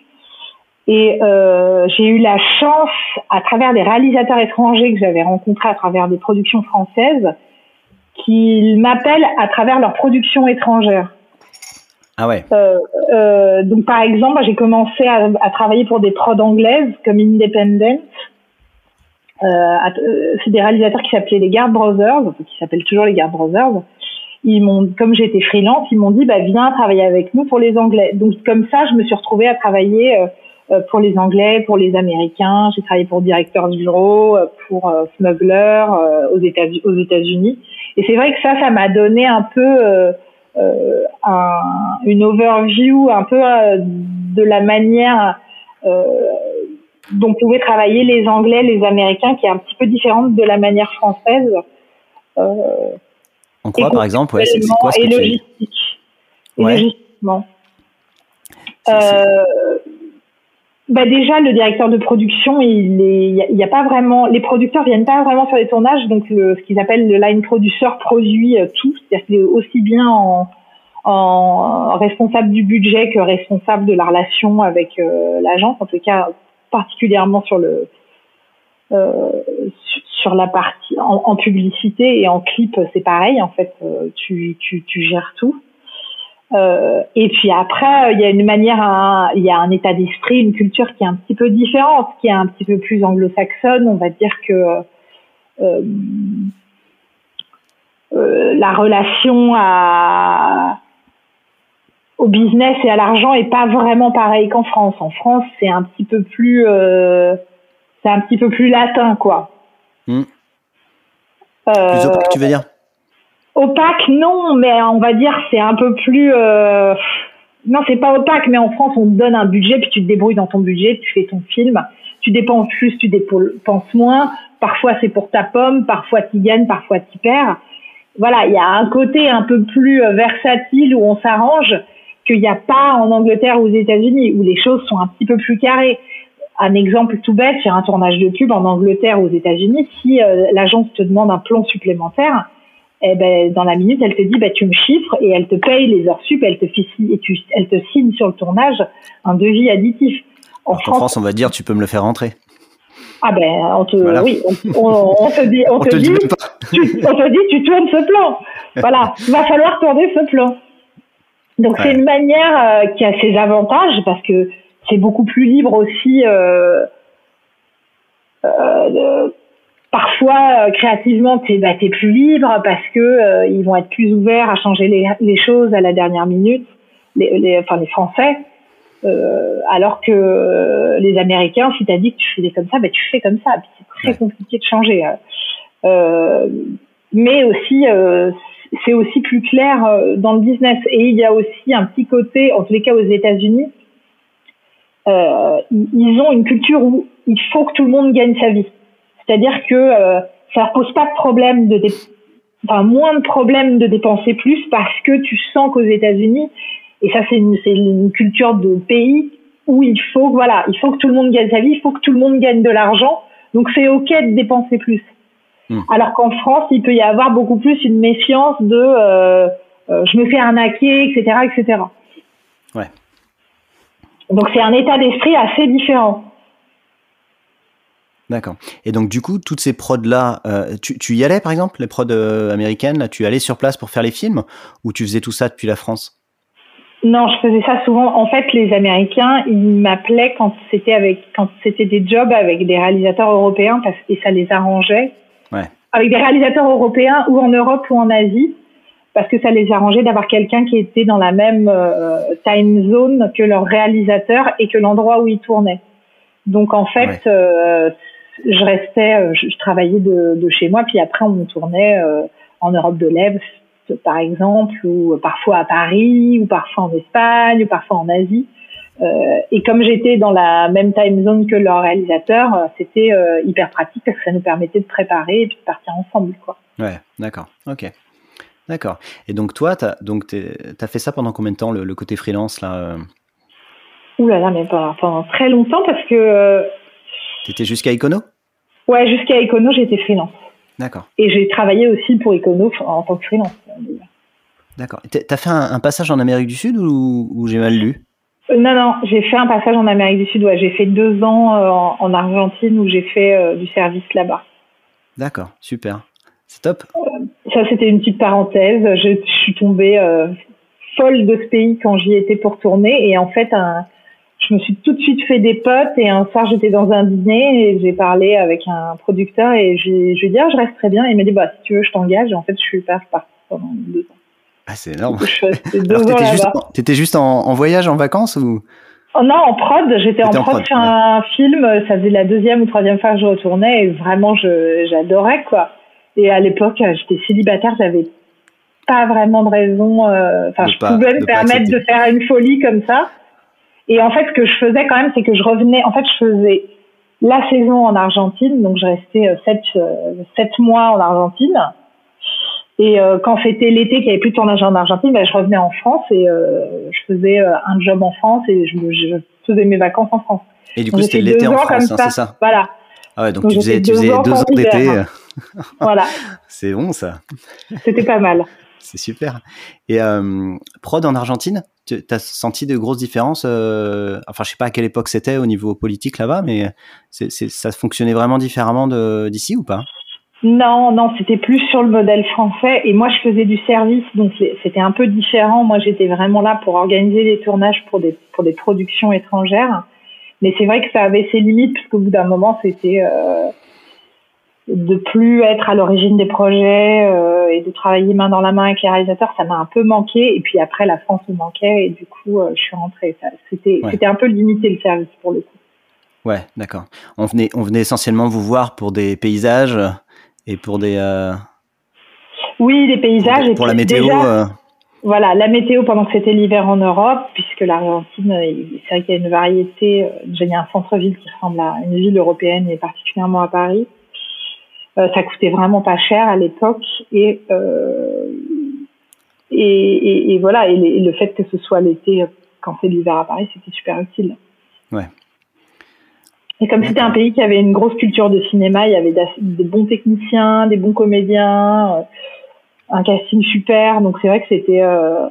Speaker 2: Et euh, j'ai eu la chance, à travers des réalisateurs étrangers que j'avais rencontrés à travers des productions françaises, qu'ils m'appellent à travers leurs productions étrangères.
Speaker 1: Ah ouais.
Speaker 2: Euh, euh, donc par exemple, j'ai commencé à, à, travailler pour des prods anglaises comme Independent. Euh, euh, c'est des réalisateurs qui s'appelaient les Guard Brothers, qui s'appellent toujours les Guard Brothers. Ils m'ont, comme j'étais freelance, ils m'ont dit bah viens travailler avec nous pour les Anglais. Donc comme ça, je me suis retrouvée à travailler euh, pour les Anglais, pour les Américains. J'ai travaillé pour Directeurs Bureau, euh, pour euh, Smuggler aux États-Unis. Et c'est vrai que ça, ça m'a donné un peu un, une overview un peu de la manière dont pouvaient travailler les Anglais, les Américains, qui est un petit peu différente de la manière française.
Speaker 1: en quoi, par exemple ouais,
Speaker 2: c'est, quoi ce et logistique. Et logistiquement. Euh, bah déjà, le directeur de production, il il y, a pas vraiment, les producteurs viennent pas vraiment faire les tournages, donc le, ce qu'ils appellent le line producer produit euh, tout, c'est-à-dire qu'il aussi bien en, en, responsable du budget que responsable de la relation avec euh, l'agence, en tout cas particulièrement sur le euh, sur la partie en, en, publicité et en clip, c'est pareil en fait, euh, tu, tu, tu gères tout. Euh, et puis après, il y a une manière, il y a un état d'esprit, une culture qui est un petit peu différente, qui est un petit peu plus anglo-saxonne. On va dire que euh, euh, la relation à, au business et à l'argent est pas vraiment pareil qu'en France. En France, c'est un petit peu plus, euh, c'est un petit peu plus latin, quoi.
Speaker 1: Mmh. plus tu veux dire?
Speaker 2: Opaque, non, mais on va dire c'est un peu plus. Euh, non, c'est pas opaque, mais en France, on te donne un budget, puis tu te débrouilles dans ton budget, tu fais ton film. Tu dépenses plus, tu dépenses moins. Parfois, c'est pour ta pomme, parfois tu gagnes, parfois tu perds. Voilà, il y a un côté un peu plus euh, versatile où on s'arrange qu'il n'y a pas en Angleterre ou aux États-Unis, où les choses sont un petit peu plus carrées. Un exemple tout bête, sur un tournage de pub en Angleterre ou aux États-Unis, si euh, l'agence te demande un plan supplémentaire, eh ben, dans la minute, elle te dit, bah, tu me chiffres et elle te paye les heures sup, elle te, et tu, elle te signe sur le tournage un devis additif.
Speaker 1: En, France, on va dire, tu peux me le faire rentrer.
Speaker 2: Ah ben, on te, oui, on, te dit, on, (laughs) te, dit, tu, on te dit, tu tournes ce plan. Voilà, il va falloir tourner ce plan. Donc c'est une manière euh, qui a ses avantages parce que c'est beaucoup plus libre aussi. Euh, euh, parfois euh, créativement t'es bah, es plus libre parce que euh, ils vont être plus ouverts à changer les, les choses à la dernière minute les, les enfin les français. Euh, alors que les américains si t'as dit que tu faisais comme ça bah tu fais comme ça. C'est très compliqué de changer euh, mais aussi c'est aussi plus clair dans le business. Et il y a aussi un petit côté en tous les cas aux États-Unis ils ont une culture où il faut que tout le monde gagne sa vie c'est-à-dire que euh, ça ne pose pas de problème de enfin moins de problèmes de dépenser plus parce que tu sens qu'aux États-Unis et ça c'est une, une culture de pays où il faut voilà il faut que tout le monde gagne sa vie, il faut que tout le monde gagne de l'argent, donc c'est ok de dépenser plus. Hmm. Alors qu'en France, il peut y avoir beaucoup plus une méfiance de euh, euh, je me fais arnaquer, etc., etc.
Speaker 1: Ouais.
Speaker 2: Donc c'est un état d'esprit assez différent.
Speaker 1: D'accord. Et donc, du coup, toutes ces prods-là, euh, tu, tu, y allais, par exemple, les prods euh, américaines, là, tu allais sur place pour faire les films ou tu faisais tout ça depuis la France?
Speaker 2: Non, je faisais ça souvent. En fait, les Américains, ils m'appelaient quand c'était avec, quand c'était des jobs avec des réalisateurs européens parce que ça les arrangeait.
Speaker 1: Ouais.
Speaker 2: Avec des réalisateurs européens ou en Europe ou en Asie parce que ça les arrangeait d'avoir quelqu'un qui était dans la même euh, time zone que leur réalisateur et que l'endroit où ils tournaient. Donc en fait, je restais, euh, je, travaillais de, de, chez moi, puis après on tournait euh, en Europe de l'Est, par exemple, ou parfois à Paris, ou parfois en Espagne, ou parfois en Asie. Euh, et comme j'étais dans la même time zone que leur réalisateur, euh, c'était euh, hyper pratique parce que ça nous permettait de préparer et puis de partir ensemble, quoi.
Speaker 1: Ouais, d'accord, ok. D'accord. Et donc toi, tu as, fait ça pendant combien de temps, le, le côté freelance là
Speaker 2: Ouh là là, mais pendant très longtemps parce que
Speaker 1: T'étais jusqu'à Icono
Speaker 2: Ouais, jusqu'à Icono, j'étais freelance.
Speaker 1: D'accord.
Speaker 2: Et j'ai travaillé aussi pour Icono en tant que freelance.
Speaker 1: D'accord. T'as fait un, passage en Amérique du Sud ou, j'ai mal lu?
Speaker 2: Euh, Non, non, j'ai fait un passage en Amérique du Sud. Ouais, j'ai fait deux ans euh, en, Argentine où j'ai fait euh, du service là-bas.
Speaker 1: D'accord, super. C'est top.
Speaker 2: ça, c'était une petite parenthèse. Je, je suis tombée folle de ce pays quand j'y étais pour tourner. Et en fait, un, je me suis tout de suite fait des potes et un soir j'étais dans un dîner et j'ai parlé avec un producteur et je lui ai dit ah, je reste très bien et il m'a dit bah si tu veux je t'engage et en fait je suis partie pendant deux ans.
Speaker 1: Ah c'est énorme. T'étais juste, étais juste en, en, voyage, en vacances ou?
Speaker 2: Oh, Non, en prod. J'étais en, prod, sur un film. Ça faisait la deuxième ou troisième fois que je retournais et vraiment j'adorais quoi. Et à l'époque j'étais célibataire, j'avais pas vraiment de raison. Euh, enfin, je pouvais me permettre de faire une folie comme ça. Et en fait, ce que je faisais quand même, c'est que je revenais. En fait, je faisais la saison en Argentine, donc je restais euh, sept, euh, sept mois en Argentine. Et euh, quand c'était l'été, qu'il n'y avait plus de tournage en Argentine, ben, je revenais en France et je faisais un job en France et je, je, faisais mes vacances en France.
Speaker 1: Et du coup, c'était l'été en France, hein, c'est ça
Speaker 2: Voilà.
Speaker 1: Ah ouais, donc, tu faisais, tu faisais deux ans d'été. (laughs)
Speaker 2: voilà.
Speaker 1: C'est bon ça.
Speaker 2: C'était pas mal.
Speaker 1: C'est super. Et prod en Argentine, tu as senti de grosses différences euh, Enfin, je sais pas à quelle époque c'était au niveau politique là-bas, mais ça fonctionnait vraiment différemment d'ici ou pas?
Speaker 2: Non, non, c'était plus sur le modèle français. Et moi, je faisais du service, donc c'était un peu différent. Moi, j'étais vraiment là pour organiser les tournages pour des pour des productions étrangères. Mais c'est vrai que ça avait ses limites parce qu'au bout d'un moment, c'était euh, de plus être à l'origine des projets euh, et de travailler main dans la main avec les réalisateurs, ça m'a un peu manqué. Et puis après, la France me manquait et du coup, euh, je suis rentrée. C'était un peu limité le service pour le coup.
Speaker 1: Ouais, d'accord. On venait, on venait essentiellement vous voir pour des paysages et pour des. Euh...
Speaker 2: Oui, les paysages.
Speaker 1: Pour, pour la météo.
Speaker 2: Voilà, la météo pendant que c'était l'hiver en Europe, puisque l'Argentine, c'est vrai qu'il y a une variété. Déjà, il y a un centre-ville qui ressemble à une ville européenne et particulièrement à Paris. Ça coûtait vraiment pas cher à l'époque et et, et, voilà, et, le fait que ce soit l'été quand c'est l'hiver à Paris, c'était super utile.
Speaker 1: Ouais.
Speaker 2: Et comme c'était un pays qui avait une grosse culture de cinéma, il y avait des bons techniciens, des bons comédiens, euh, un casting super. Donc c'est vrai que c'était euh,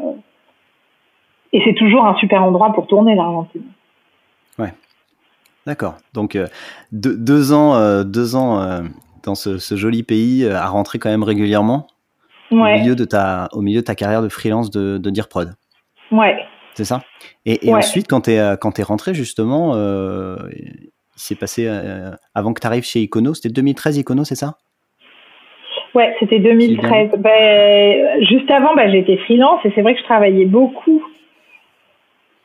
Speaker 2: et c'est toujours un super endroit pour tourner l'Argentine.
Speaker 1: Ouais. D'accord. Donc euh, deux, ans, deux ans dans ce, ce, joli pays à rentrer quand même régulièrement au, milieu de ta, au milieu de ta carrière de freelance de, de Dirprod.
Speaker 2: Ouais.
Speaker 1: C'est ça? Et, et ensuite, quand tu es, euh, quand es rentré, justement, euh, il s'est passé, euh, avant que tu arrives chez Icono, c'était 2013 Icono, c'est ça?
Speaker 2: Ouais, c'était 2013. Ben, juste avant, ben, j'étais freelance et c'est vrai que je travaillais beaucoup.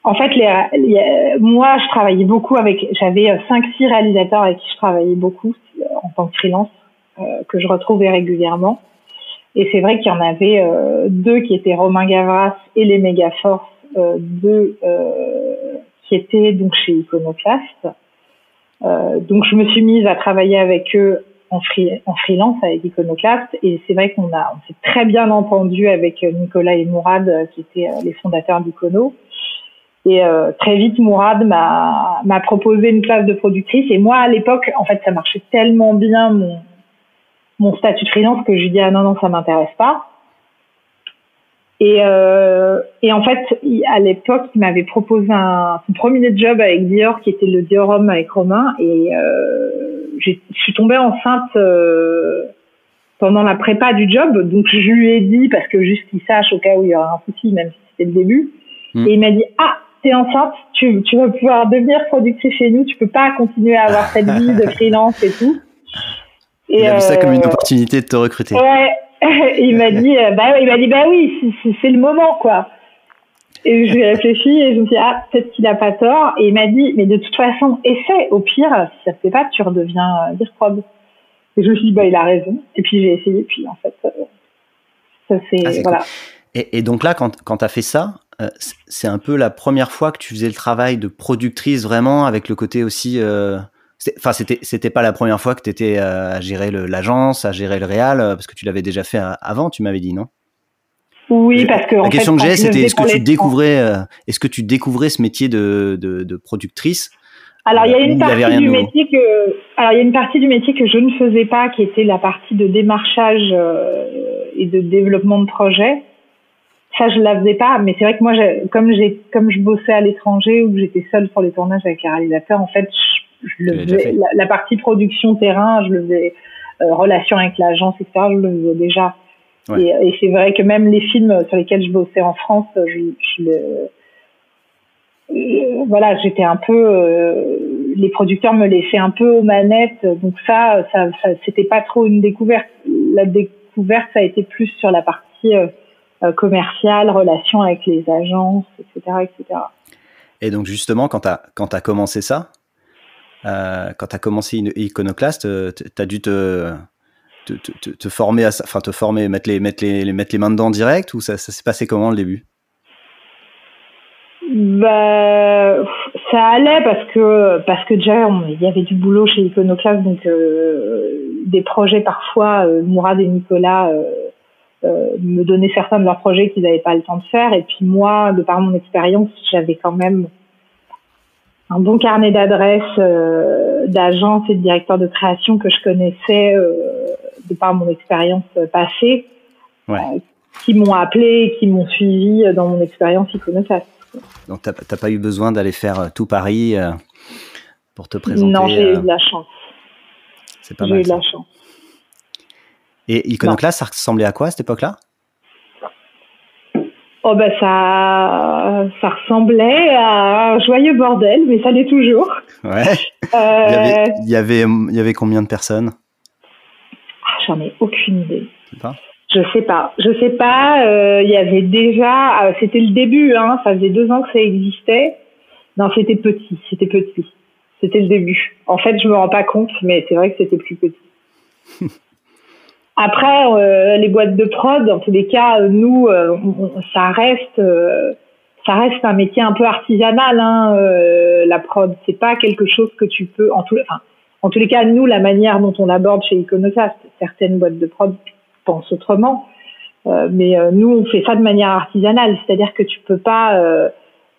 Speaker 2: En fait, les, moi, je travaillais beaucoup avec, j'avais 5-6 réalisateurs avec qui je travaillais beaucoup en tant que freelance, que je retrouvais régulièrement. Et c'est vrai qu'il y en avait euh, deux qui étaient Romain Gavras et les Megaforce, euh, deux euh, qui étaient donc chez Iconoclast. Euh, donc je me suis mise à travailler avec eux en, en freelance avec Iconoclast et c'est vrai qu'on a on s'est très bien entendu avec Nicolas et Mourad qui étaient les fondateurs d'Icono. Et euh, très vite, Mourad m'a, m'a proposé une place de productrice. Et moi, à l'époque, en fait, ça marchait tellement bien mon, mon statut de freelance que je lui dis ah non non ça m'intéresse pas. Et, euh, et en fait, à l'époque, il m'avait proposé un, son premier job avec Dior, qui était le Dior Homme avec Romain, et euh, je suis tombée enceinte euh, pendant la prépa du job, donc je lui ai dit, parce que juste qu'il sache au cas où il y aura un souci, même si c'était le début, mm. et il m'a dit, ah, t'es enceinte, tu, tu vas pouvoir devenir productrice chez nous, tu peux pas continuer à avoir cette vie de (laughs) freelance et tout.
Speaker 1: Et il a vu ça comme une euh, opportunité de te recruter.
Speaker 2: Ouais, (laughs) il m'a dit, euh, bah, il m'a dit, bah oui, c'est le moment, quoi. Et je lui ai réfléchi et je me dit, ah, peut-être qu'il n'a pas tort. Et il m'a dit, mais de toute façon, essaie. Au pire, si ça ne te fait pas, tu redeviens euh, probe. Et je me suis dit, bah, il a raison. Et puis j'ai essayé. Puis en fait, ça c'est, ah, voilà.
Speaker 1: Et, et, donc là, quand, quand tu as fait ça, c'est un peu la première fois que tu faisais le travail de productrice vraiment avec le côté aussi Enfin, c'était c'était pas la première fois que tu étais euh, à gérer l'agence, à gérer le réal, euh, parce que tu l'avais déjà fait euh, avant, tu m'avais dit, non?
Speaker 2: Oui, parce que
Speaker 1: la question que j'ai, c'était est-ce que tu découvrais, est-ce que tu découvrais ce métier de, de, de productrice?
Speaker 2: Alors il y a une partie du métier que alors il y a une partie du métier que je ne faisais pas qui était la partie de démarchage et de développement de projet. Ça je la faisais pas, mais c'est vrai que moi comme j'ai comme je bossais à l'étranger ou que j'étais seule sur les tournages avec les réalisateurs, en fait je le faisais, la, partie production terrain, je le faisais, euh, relation avec l'agence, etc., je le faisais déjà. Et, et c'est vrai que même les films sur lesquels je bossais en France, je, je le, euh, voilà, j'étais un peu, euh, les producteurs me laissaient un peu aux manettes, donc ça, ça, ça c'était pas trop une découverte. La découverte, ça a été plus sur la partie euh, commerciale, relation avec les agences, etc., etc.
Speaker 1: Et donc justement, quand tu as, as commencé ça, euh, quand tu as commencé Iconoclast, euh, tu as dû te, te, te, te, former, à, enfin te former, mettre les, mettre, les, mettre les mains dedans direct ou ça, ça s'est passé comment le début?
Speaker 2: Bah, ça allait parce que parce que déjà il y avait du boulot chez Iconoclast donc euh, des projets parfois Mourad et Nicolas me donnaient certains de leurs projets qu'ils n'avaient pas le temps de faire et puis moi de par mon expérience j'avais quand même un bon carnet d'adresses euh, d'agences et de directeurs de création que je connaissais euh, de par mon expérience passée,
Speaker 1: ouais. euh,
Speaker 2: qui m'ont appelé et qui m'ont suivi dans mon expérience iconoclaste.
Speaker 1: Donc, tu n'as pas eu besoin d'aller faire euh, tout Paris euh, pour te présenter
Speaker 2: Non, j'ai eu de la chance.
Speaker 1: C'est pas mal.
Speaker 2: J'ai eu de la chance.
Speaker 1: Et Iconoclast, ça ressemblait à quoi à cette époque-là?
Speaker 2: Oh ben ça, ça ressemblait à un joyeux bordel, mais ça l'est toujours.
Speaker 1: Ouais. Euh... Il, y avait, il, y avait, combien de personnes?
Speaker 2: Ah, J'en ai aucune idée. Pas je sais pas. Je sais pas. Euh, il y avait déjà. Euh, c'était le début. Hein, ça faisait deux ans que ça existait. Non, c'était petit. C'était petit. C'était le début. En fait, je me rends pas compte, mais c'est vrai que c'était plus petit. (laughs) après, les boîtes de prod, en tous les cas, nous, ça reste ça reste un métier un peu artisanal, hein, euh, la prod. C'est pas quelque chose que tu peux, en tous, les cas, nous, la manière dont on l'aborde chez Iconoclast, certaines boîtes de prod pensent autrement, euh, mais euh, nous, on fait ça de manière artisanale, c'est-à-dire que tu peux pas, euh,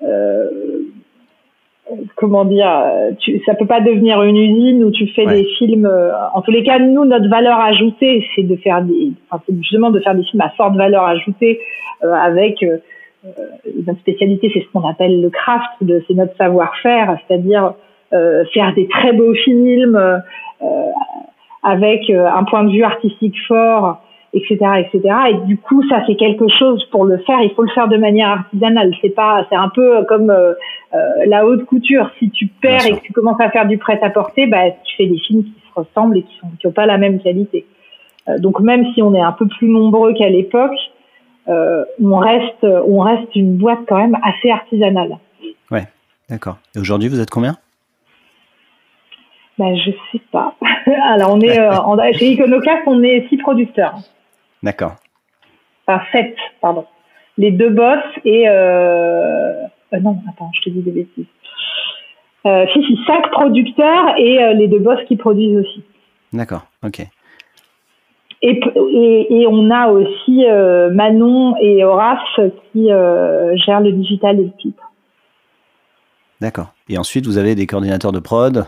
Speaker 2: euh, comment dire, tu, ça peut pas devenir une usine où tu fais des films. en tous les cas, nous, notre valeur ajoutée, c'est de faire des, enfin, justement de faire des films à forte valeur ajoutée avec euh, notre spécialité, c'est ce qu'on appelle le craft, c'est notre savoir-faire, c'est-à-dire euh, faire des très beaux films euh, avec un point de vue artistique fort, etc., etc. Et du coup, ça c'est quelque chose pour le faire. Il faut le faire de manière artisanale. C'est pas, c'est un peu comme la haute couture. Si tu perds et que tu commences à faire du prêt-à-porter, bah tu fais des films qui se ressemblent et qui sont qui ont pas la même qualité. donc même si on est un peu plus nombreux qu'à l'époque, euh, on reste, on reste une boîte quand même assez artisanale.
Speaker 1: Ouais, d'accord. Et aujourd'hui, vous êtes combien?
Speaker 2: Ben, je sais pas. (laughs) Alors on est euh, (laughs) chez Iconoclast, on est six producteurs.
Speaker 1: D'accord.
Speaker 2: Enfin sept, pardon. Les deux boss et euh, euh non, attends, je te dis des bêtises. Euh, si, si, cinq producteurs et euh, les deux boss qui produisent aussi.
Speaker 1: D'accord, ok.
Speaker 2: Et, et, on a aussi Manon et Horace qui gèrent le digital et le clip.
Speaker 1: D'accord. Et ensuite, vous avez des coordinateurs de prod,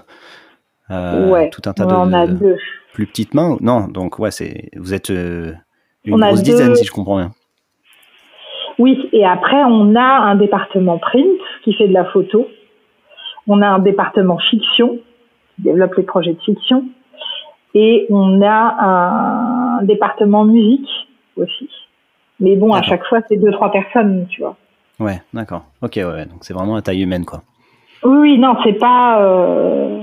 Speaker 2: ouais.
Speaker 1: tout un tas de,
Speaker 2: on a deux.
Speaker 1: plus petites mains. Non, donc ouais, c'est vous êtes une grosse dizaine si je comprends bien.
Speaker 2: Oui, et après on a un département print qui fait de la photo. On a un département fiction qui développe les projets de fiction et on a un département musique aussi. Mais bon, à chaque fois, c'est deux, trois personnes, tu vois.
Speaker 1: Ouais, d'accord. Ok, ouais, donc c'est vraiment à taille humaine, quoi.
Speaker 2: Oui, oui, non, c'est pas, euh,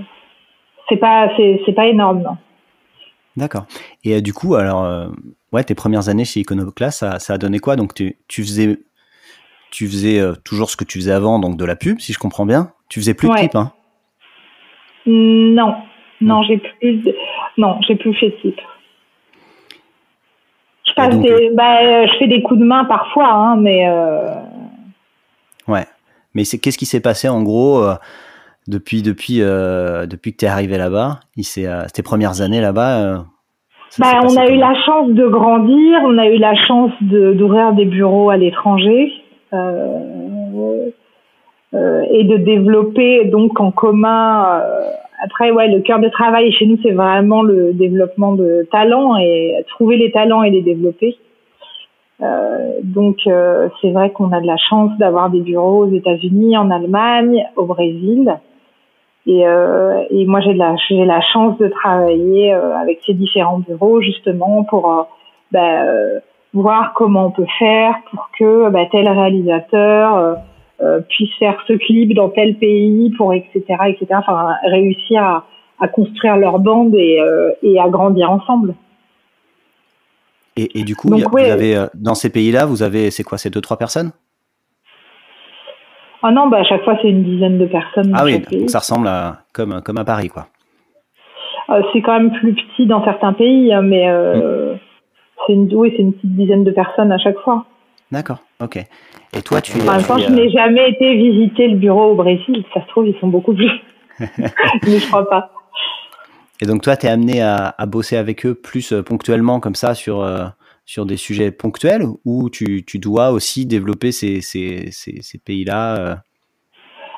Speaker 2: c'est pas, c'est, pas énorme, non.
Speaker 1: D'accord. Et euh, du coup, alors, euh, ouais, tes premières années chez Iconoclast, ça, ça a donné quoi? Donc, tu, tu faisais, tu faisais toujours ce que tu faisais avant, donc de la pub, si je comprends bien. Tu faisais plus de clips, hein?
Speaker 2: Non, non, j'ai plus, non, j'ai plus fait de Je, passe euh, bah, euh, je fais des coups de main parfois, hein, mais. Euh...
Speaker 1: Ouais, mais c'est qu'est-ce qui s'est passé en gros euh, depuis depuis depuis que tu es arrivé là-bas? Tes premières années là-bas.
Speaker 2: Bah, on a eu la chance de grandir, on a eu la chance d'ouvrir des bureaux à l'étranger. Euh, et de développer donc en commun après, ouais, le cœur de travail chez nous, c'est vraiment le développement de talents et trouver les talents et les développer. Euh, donc, euh, c'est vrai qu'on a de la chance d'avoir des bureaux aux États-Unis, en Allemagne, au Brésil. Et, euh, et moi, j'ai de la, j'ai la chance de travailler euh, avec ces différents bureaux justement pour euh, bah, voir comment on peut faire pour que bah, tel réalisateur euh, puisse faire ce clip dans tel pays pour etc etc enfin réussir à, à construire leur bande et, euh, et à grandir ensemble.
Speaker 1: Et, et du coup vous avez euh, dans ces pays là vous avez c'est quoi c'est deux trois personnes?
Speaker 2: Ah non bah à chaque fois c'est une dizaine de personnes
Speaker 1: ah oui donc ça ressemble à comme comme à Paris quoi
Speaker 2: c'est quand même plus petit dans certains pays hein, mais mm. c'est une oui c'est une petite dizaine de personnes à chaque fois
Speaker 1: D'accord, ok. Et toi, tu.
Speaker 2: Même temps, je n'ai jamais été visiter le bureau au Brésil. Ça se trouve, ils sont beaucoup plus. (laughs) (laughs) Mais je crois pas.
Speaker 1: Et donc, toi, tu es amené à, à, bosser avec eux plus euh, ponctuellement, comme ça, sur, euh, sur des sujets ponctuels, ou tu, tu dois aussi développer ces, ces, ces, pays-là euh?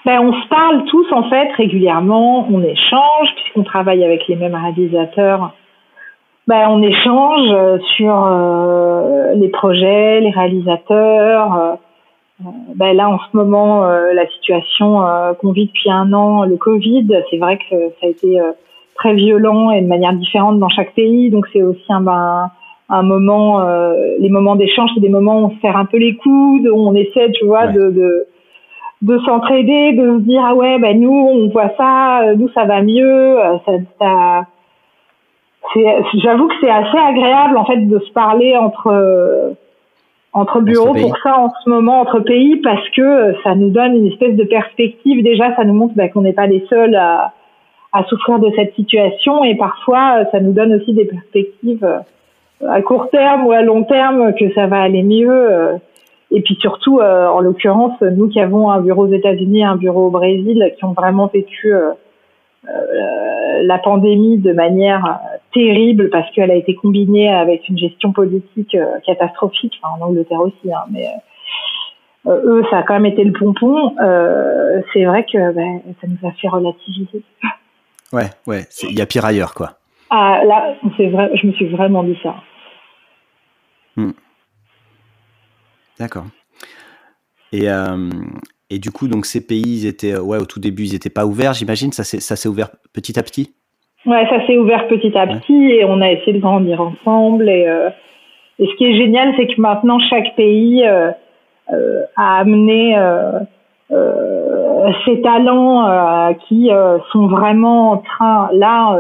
Speaker 2: ben, On se parle tous, en fait, régulièrement. On échange, puisqu'on travaille avec les mêmes réalisateurs ben, on échange euh, sur euh, les projets, les réalisateurs. Ben là, en ce moment, la situation qu'on vit depuis un an, le Covid, c'est vrai que ça a été très violent et de manière différente dans chaque pays. Donc c'est aussi un, ben, un moment, les moments d'échange, c'est des moments où on se serre un peu les coudes, où on essaie, tu vois, de, de de s'entraider, de se dire ah ouais ben nous on voit ça, nous ça va mieux, ça, ça j'avoue que c'est assez agréable en fait de se parler entre entre bureaux pour ça en ce moment entre pays parce que ça nous donne une espèce de perspective. Déjà ça nous montre bah, qu'on n'est pas les seuls à, à souffrir de cette situation et parfois ça nous donne aussi des perspectives à court terme ou à long terme que ça va aller mieux. Et puis surtout, en l'occurrence, nous qui avons un bureau aux États-Unis, un bureau au Brésil, qui ont vraiment vécu la pandémie de manière terrible parce qu'elle a été combinée avec une gestion politique catastrophique, en Angleterre aussi, hein, mais euh, eux, ça a quand même été le pompon. Euh, c'est vrai que ben, ça nous a fait relativiser.
Speaker 1: Ouais, ouais, il y a pire ailleurs, quoi.
Speaker 2: Ah, là, vrai, je me suis vraiment dit ça. Hmm.
Speaker 1: D'accord. Et, euh, et du coup, donc ces pays, ils étaient, ouais, au tout début, ils n'étaient pas ouverts, j'imagine. Ça s'est ouvert petit à petit?
Speaker 2: Ouais, ça s'est ouvert petit à petit et on a essayé de grandir ensemble. Et, et ce qui est génial, c'est que maintenant chaque pays euh, euh, euh, ces talents qui sont vraiment en train, là,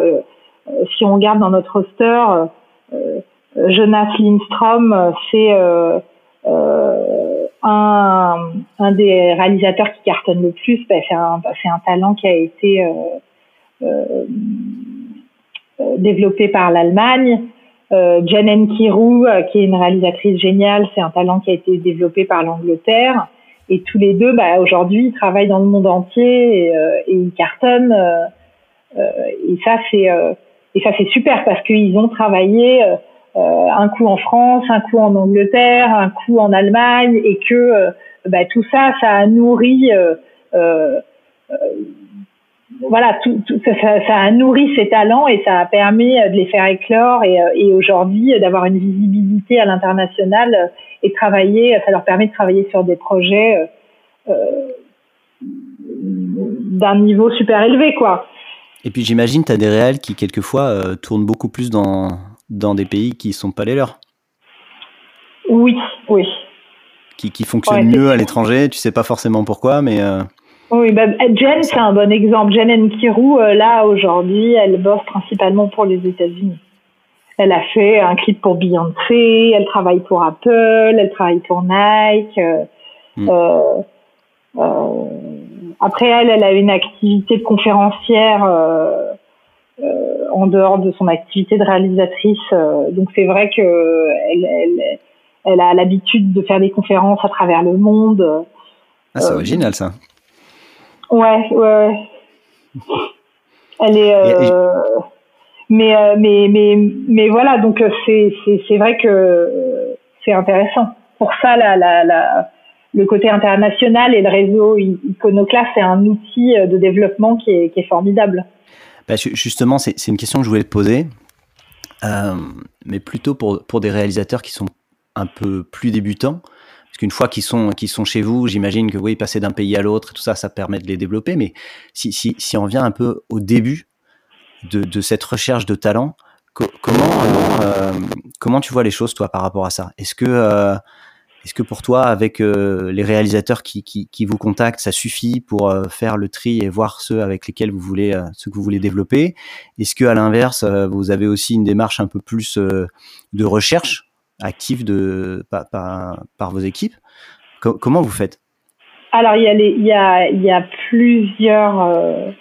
Speaker 2: si on regarde dans notre roster, Jonas Lindstrom, c'est un, un, des réalisateurs qui cartonne le plus. Ben, c'est un, un, talent qui a été euh, développé par l'Allemagne. Euh, Janen Kirou, euh, qui est une réalisatrice géniale, c'est un talent qui a été développé par l'Angleterre. Et tous les deux, bah, aujourd'hui, ils travaillent dans le monde entier et, euh, et ils cartonnent. Euh, et ça, c'est et ça c'est super parce qu'ils ont travaillé un coup en France, un coup en Angleterre, un coup en Allemagne, et que bah, tout ça, ça a nourri voilà, tout, ça, ça, a nourri ses talents et ça a permis euh, de les faire éclore et, euh, et aujourd'hui euh, d'avoir une visibilité à l'international et travailler, ça leur permet de travailler sur des projets euh, d'un niveau super élevé, quoi.
Speaker 1: Et puis j'imagine, tu as des réels qui quelquefois euh, tournent beaucoup plus dans, dans des pays qui sont pas les leurs.
Speaker 2: Oui, oui.
Speaker 1: Qui, qui fonctionnent mieux à l'étranger, tu sais pas forcément pourquoi, mais...
Speaker 2: Oui, bah, Jen, c'est un bon exemple. Jen Nkirou, euh, là, aujourd'hui, elle bosse principalement pour les États-Unis. Elle a fait un clip pour Beyoncé, elle travaille pour Apple, elle travaille pour Nike. Euh, mm. Euh, euh après elle, elle a une activité de conférencière euh, en dehors de son activité de réalisatrice. donc c'est vrai que elle, elle, elle a l'habitude de faire des conférences à travers le monde.
Speaker 1: Ah, c'est original ça.
Speaker 2: Ouais, ouais. Elle est. Euh, mais, euh, mais, mais, mais voilà, donc euh, c'est, c'est, c'est vrai que c'est intéressant. Pour ça, la, la, la, le côté international et le réseau Iconoclast, c'est un outil de développement qui est, formidable.
Speaker 1: Bah, justement, c'est, une question que je voulais te poser, euh, mais plutôt pour, des réalisateurs qui sont un peu plus débutants. Parce qu'une fois qu'ils sont, chez vous, j'imagine que oui, passer d'un pays à l'autre, tout ça, ça permet de les développer. Mais si, on vient un peu au début de, cette recherche de talent, comment, euh, comment tu vois les choses, toi, par rapport à ça? Est-ce que, euh, est-ce que pour toi, avec euh, les réalisateurs qui, vous contactent, ça suffit pour euh, faire le tri et voir ceux avec lesquels vous voulez, euh, ceux que vous voulez développer? Est-ce que à l'inverse, vous avez aussi une démarche un peu plus de recherche actif de, par, vos équipes? comment vous faites?
Speaker 2: Alors, il y a, plusieurs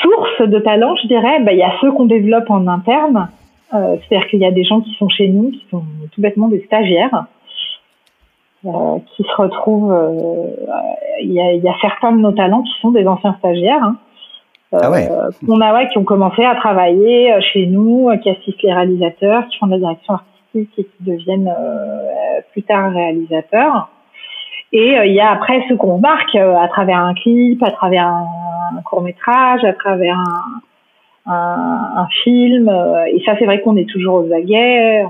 Speaker 2: sources de talents, je dirais. Ben, il y a ceux qu'on développe en interne. C'est-à-dire qu'il y a des gens qui sont chez nous, qui sont tout bêtement des stagiaires, euh, qui se retrouvent. Euh, il y, a, il y, a, certains de nos talents qui sont des anciens stagiaires. Hein,
Speaker 1: ah ouais.
Speaker 2: On a ouais, qui ont commencé à travailler chez nous, qui assistent les réalisateurs, qui font de la direction artistique et qui deviennent euh, plus tard réalisateurs. Et euh, il y a après ce qu'on marque euh, à travers un clip, à travers un, court métrage, à travers un, un, film. et ça, c'est vrai qu'on est toujours aux aguets.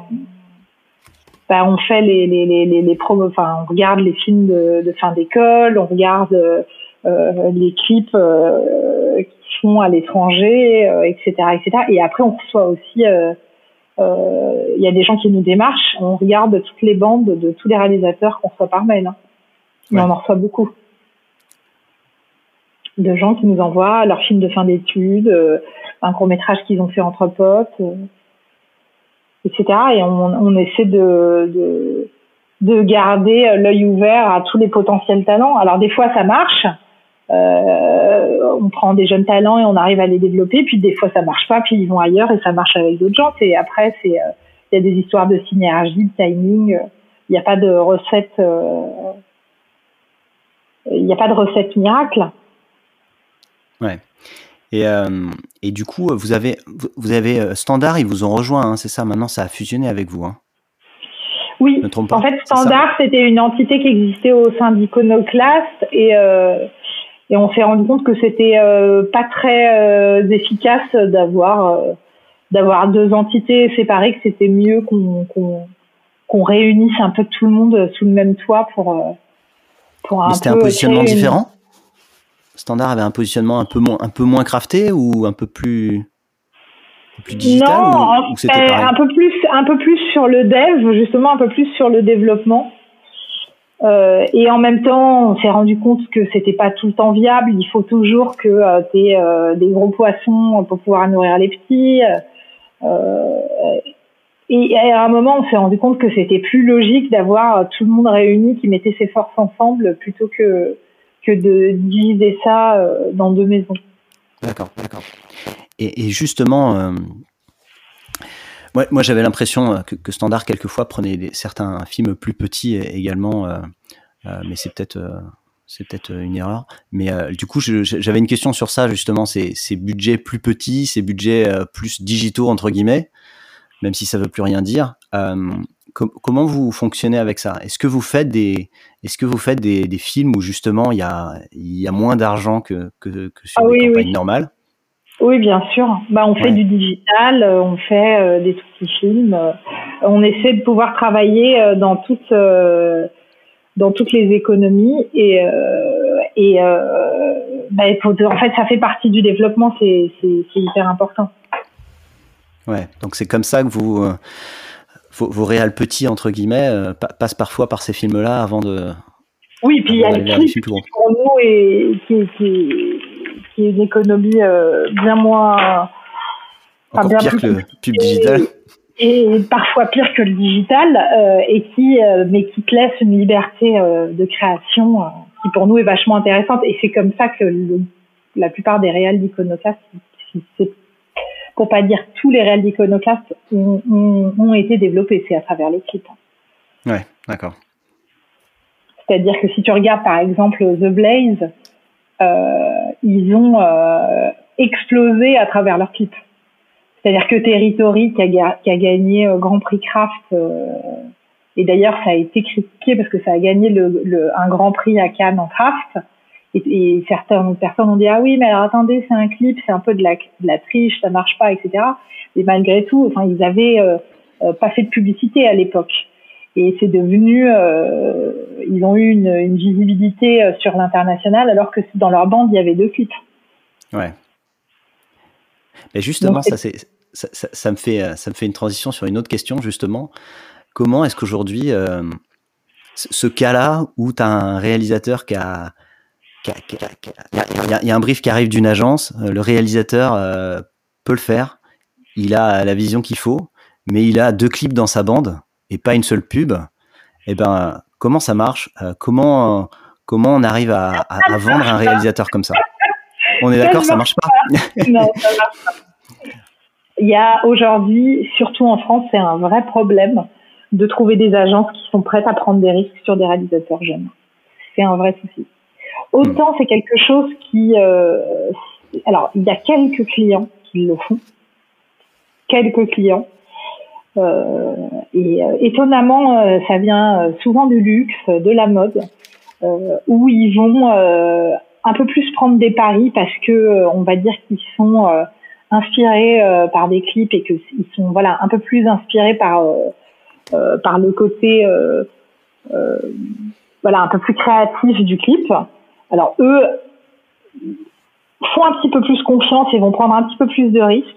Speaker 2: Ben, on fait les les les les, les enfin on regarde les films de, de fin d'école, on regarde euh, les clips euh, qui sont à l'étranger, etc., etc. Et après on reçoit aussi euh, il y a des gens qui nous démarchent, on regarde toutes les bandes de tous les réalisateurs qu'on reçoit par mail. Hein. on en reçoit beaucoup. De gens qui nous envoient leurs films de fin d'études, euh, un court métrage qu'ils ont fait entre potes, euh, etc. Et on, essaie de, de, de garder l'œil ouvert à tous les potentiels talents. Alors des fois ça marche, euh, on prend des jeunes talents et on arrive à les développer. Puis des fois ça marche pas, puis ils vont ailleurs et ça marche avec d'autres gens. Et après euh, il y a des histoires de synergie, de timing. Il n'y a pas de recette. il n'y a pas de recette miracle.
Speaker 1: Ouais. Et, et du coup, vous avez, vous avez Standard, ils vous ont rejoint, hein, c'est ça Maintenant, ça a fusionné avec vous. Hein
Speaker 2: oui, en fait, Standard, c'était une entité qui existait au sein d'Iconoclast et, euh, et on s'est rendu compte que c'était euh, pas très euh, efficace d'avoir euh, d'avoir deux entités séparées, que c'était mieux qu'on qu'on réunisse un peu tout le monde sous le même toit pour euh,
Speaker 1: pour un C'était un positionnement différent? Standard avait un positionnement un peu moins un peu moins crafté ou un peu plus plus digital
Speaker 2: non, ou, c'était un peu plus un peu plus sur le dev justement un peu plus sur le développement. Euh, et en même temps on s'est rendu compte que c'était pas tout le temps viable. Il faut toujours que euh, tu aies euh, des gros poissons pour pouvoir nourrir les petits. Euh, et à un moment on s'est rendu compte que c'était plus logique d'avoir tout le monde réuni qui mettait ses forces ensemble plutôt que que de diviser ça dans deux maisons
Speaker 1: d'accord d'accord et, justement, euh, moi, j'avais l'impression euh, que, Standard, quelquefois, prenait certains films plus petits également, euh, mais c'est peut-être c'est peut-être une erreur. Mais du coup, j'avais une question sur ça, justement, ces, budgets plus petits, ces budgets plus digitaux, entre guillemets, même si ça veut plus rien dire. Comment vous fonctionnez avec ça? Est-ce que vous faites des, est-ce que vous faites des, des films où justement il y a, il y a moins d'argent que, que, que, sur ah des campagnes normales?
Speaker 2: Oui, bien sûr. Bah, on fait du digital, euh, on fait euh, des tout petits films. Euh, on essaie de pouvoir travailler dans toutes dans toutes les économies et et bah, en fait ça fait partie du développement, c'est c'est hyper important.
Speaker 1: Ouais, donc c'est comme ça que vous vos, vos réals petits entre guillemets passent parfois par ces films-là avant de.
Speaker 2: Oui, puis il y a le clip pour nous et qui, qui qui est une économie euh, bien moins.
Speaker 1: Encore bien pire que le pub digital.
Speaker 2: Et, parfois pire que le digital, euh, et qui, euh, mais qui te laisse une liberté de création qui pour nous est vachement intéressante. Et c'est comme ça que la plupart des réels d'iconoclast, pour pas dire tous les réels d'iconoclast, ont, ont, été développés. C'est à travers les clips.
Speaker 1: Ouais, d'accord.
Speaker 2: C'est-à-dire que si tu regardes par exemple The Blaze, euh, ils ont euh, explosé à travers leur clip. C'est-à-dire que Territory, qui a, qui a gagné euh, Grand Prix Craft, et d'ailleurs ça a été critiqué parce que ça a gagné le, le, un Grand Prix à Cannes en craft, et, et, certaines personnes ont dit ah oui mais alors attendez c'est un clip c'est un peu de la, de la triche ça marche pas etc et malgré tout enfin ils avaient pas fait de publicité à l'époque et c'est devenu, euh, ils ont eu une, une visibilité euh, sur l'international alors que dans leur bande il y avait deux clips.
Speaker 1: Ouais. Mais justement, ça, c'est, ça, ça, me fait, ça me fait une transition sur une autre question justement. Comment est-ce qu'aujourd'hui, euh, ce cas-là où tu as un réalisateur qui a, il y, a un brief qui arrive d'une agence, le réalisateur peut le faire, il a la vision qu'il faut, mais il a deux clips dans sa bande et pas une seule pub, eh ben, comment ça marche? Euh, comment, on arrive à, vendre un réalisateur comme ça? On est d'accord, ça marche ça marche pas.
Speaker 2: Il y a aujourd'hui, surtout en France, c'est un vrai problème de trouver des agences qui sont prêtes à prendre des risques sur des réalisateurs jeunes. C'est un vrai souci. Autant hmm. c'est quelque chose qui... Euh, alors, il y a quelques clients qui le font. Quelques clients. Euh, et euh, étonnamment, euh, ça vient souvent du luxe, de la mode, où ils vont un peu plus prendre des paris parce que on va dire qu'ils sont inspirés par des clips et qu'ils sont voilà un peu plus inspirés par par le côté voilà un peu plus créatif du clip. Alors eux font un petit peu plus confiance et vont prendre un petit peu plus de risques.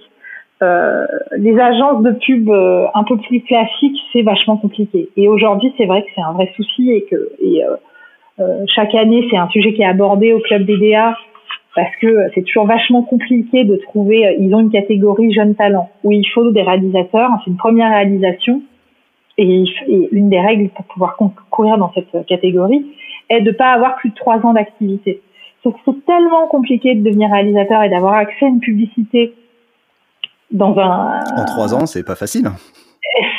Speaker 2: Euh, les agences de pub euh, un peu plus classiques, c'est vachement compliqué. Et aujourd'hui, c'est vrai que c'est un vrai souci et que euh, chaque année, c'est un sujet qui est abordé au club DDA parce que c'est toujours vachement compliqué de trouver. Ils ont une catégorie jeunes talents où il faut des réalisateurs. C'est une première réalisation et, et, une des règles pour pouvoir concourir dans cette catégorie est de pas avoir plus de trois ans d'activité. C'est tellement compliqué de devenir réalisateur et d'avoir accès à une publicité dans un.
Speaker 1: En trois ans, c'est pas facile.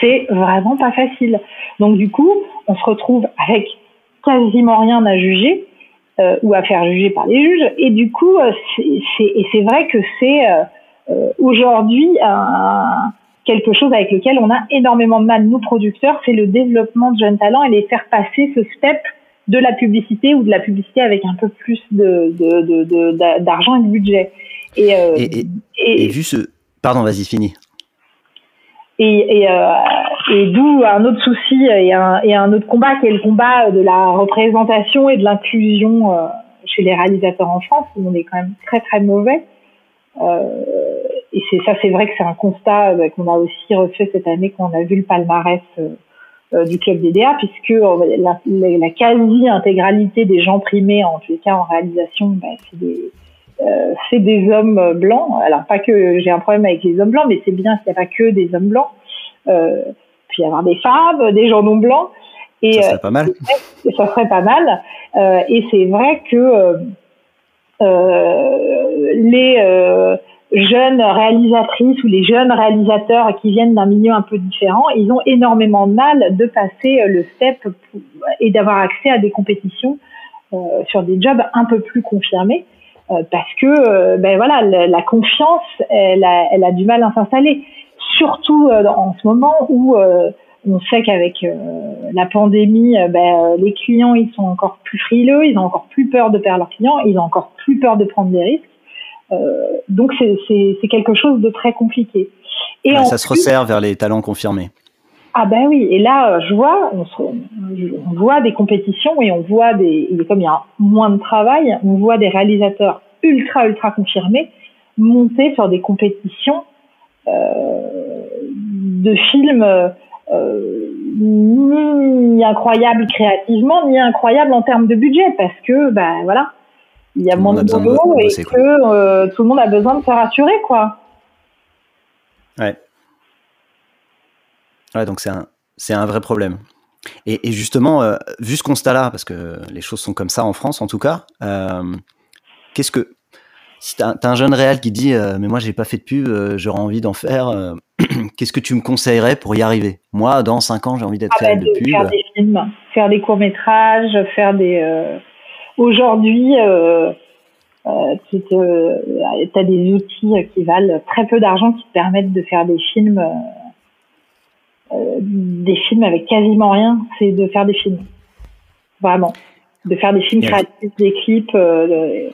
Speaker 2: c'est vraiment pas facile. Donc du coup, on se retrouve avec quasiment rien à juger euh, ou à faire juger par les juges. Et du coup, euh, c'est, et c'est vrai que c'est euh, aujourd'hui quelque chose avec lequel on a énormément de mal, nous producteurs, c'est le développement de jeunes talents et les faire passer ce step de la publicité ou de la publicité avec un peu plus de, de, de, d'argent et de budget.
Speaker 1: Et, et, et, vu ce... Pardon, vas-y, fini.
Speaker 2: Et, euh, et d'où un autre souci et un, et un autre combat qui est le combat de la représentation et de l'inclusion euh, chez les réalisateurs en France, où on est quand même très très mauvais. Euh, et c'est ça, c'est vrai que c'est un constat euh, qu'on a aussi refait cette année quand on a vu le palmarès euh, du club DDA, puisque la, la, quasi-intégralité des gens primés, en tous les cas en réalisation, bah, c'est des euh, c'est des hommes blancs. Alors pas que j'ai un problème avec les hommes blancs, mais c'est bien s'il n'y a pas que des hommes blancs. Euh, puis avoir des femmes, des gens non blancs.
Speaker 1: Et, ça serait pas mal.
Speaker 2: Euh, ça serait pas mal. Euh, et c'est vrai que euh, les jeunes réalisatrices ou les jeunes réalisateurs qui viennent d'un milieu un peu différent, ils ont énormément de mal de passer le step et d'avoir accès à des compétitions sur des jobs un peu plus confirmés. Euh, parce que euh, ben voilà la, confiance elle a, du mal à s'installer surtout euh, en ce moment où on sait qu'avec la pandémie ben, les clients ils sont encore plus frileux ils ont encore plus peur de perdre leurs clients ils ont encore plus peur de prendre des risques donc c'est quelque chose de très compliqué.
Speaker 1: Et ça se resserre vers les talents confirmés.
Speaker 2: Ah ben oui, et là, je vois, on, on, voit des compétitions et on voit des, comme il y a moins de travail, on voit des réalisateurs ultra ultra confirmés monter sur des compétitions euh, de films euh, ni incroyables créativement, ni incroyables en termes de budget, parce que ben voilà, il y a moins de boulot et que euh, tout le monde a besoin de se rassurer, quoi.
Speaker 1: Ouais. Ouais, donc c'est un, c'est un vrai problème. Et, justement, euh, vu ce constat-là, parce que les choses sont comme ça en France en tout cas, euh, qu'est-ce que si t'as as un jeune réel qui dit mais moi j'ai pas fait de pub, j'aurais envie d'en faire, (clears throat) qu'est-ce que tu me conseillerais pour y arriver? Moi, dans 5 ans, j'ai envie d'être ah bah, de, pub.
Speaker 2: Faire des films, faire des courts métrages, faire des. Aujourd'hui, tu as des outils qui valent très peu d'argent qui te permettent de faire des films euh, des films avec quasiment rien, c'est de faire des films. Vraiment. De faire des films créatifs, des clips. Euh,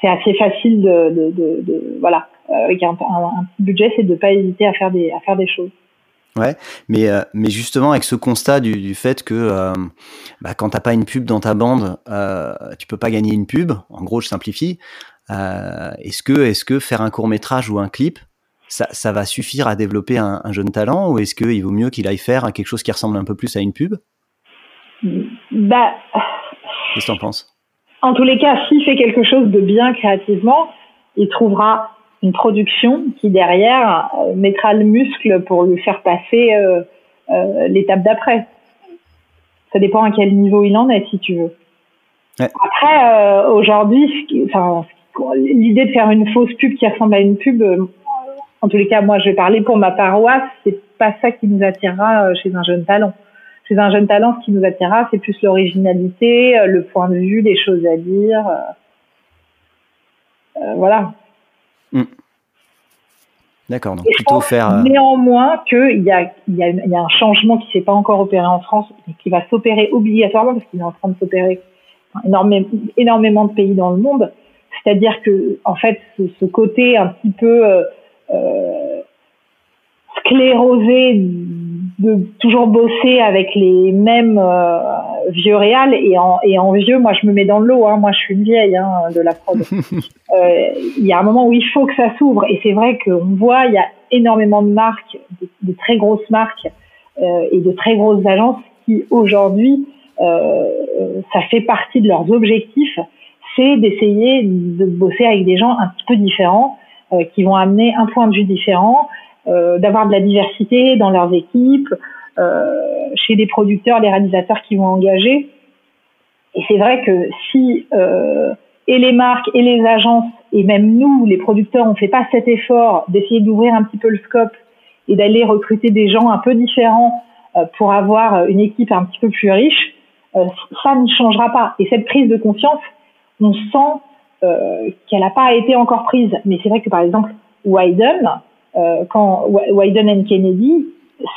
Speaker 2: c'est assez facile de, de, de, de voilà. Avec un, un, petit budget, c'est de ne pas hésiter à faire des, à faire des choses.
Speaker 1: Ouais, mais, euh, mais justement avec ce constat du, du fait que euh, bah, quand t'as pas une pub dans ta bande, euh, tu peux pas gagner une pub. En gros, je simplifie. Euh, est-ce que, est-ce que faire un court métrage ou un clip, ça, va suffire à développer un, jeune talent ou est-ce qu'il vaut mieux qu'il aille faire quelque chose qui ressemble un peu plus à une pub?
Speaker 2: Bah,
Speaker 1: Qu'est-ce que tu en penses?
Speaker 2: En tous les cas, s'il fait quelque chose de bien créativement, il trouvera une production qui derrière euh, mettra le muscle pour lui faire passer euh, euh, l'étape d'après. Ça dépend à quel niveau il en est, si tu veux. Après, aujourd'hui, l'idée de faire une fausse pub qui ressemble à une pub, en tous les cas, moi, je vais parler pour ma paroisse. C'est pas ça qui nous attirera chez un jeune talent. Chez un jeune talent, ce qui nous attirera, c'est plus l'originalité, le point de vue, les choses à dire. Voilà.
Speaker 1: Hmm. D'accord, donc plutôt faire.
Speaker 2: Néanmoins, qu'il y a, y, a, y a un changement qui ne s'est pas encore opéré en France, et qui va s'opérer obligatoirement, parce qu'il est en train de s'opérer énormément, énormément de pays dans le monde. C'est-à-dire que, en fait, ce, côté un petit peu euh, sclérosé de toujours bosser avec les mêmes euh, vieux réals et en, et en vieux, moi je me mets dans le lot, hein, moi je suis une vieille hein, de la prod. (laughs) Euh, il y a un moment où il faut que ça s'ouvre et c'est vrai qu'on voit, il y a énormément de marques, de, très grosses marques euh, et de très grosses agences qui aujourd'hui, ça fait partie de leurs objectifs, c'est d'essayer de bosser avec des gens un petit peu différents euh, qui vont amener un point de vue différent, euh, d'avoir de la diversité dans leurs équipes, euh, chez les producteurs, les réalisateurs qui vont engager. Et c'est vrai que si et les marques et les agences et même nous, les producteurs, on fait pas cet effort d'essayer d'ouvrir un petit peu le scope et d'aller recruter des gens un peu différents euh, pour avoir une équipe un petit peu plus riche, euh, ça ne changera pas. Et cette prise de confiance, on sent euh, qu'elle n'a pas été encore prise. Mais c'est vrai que par exemple, Wyden, quand Wyden et Kennedy,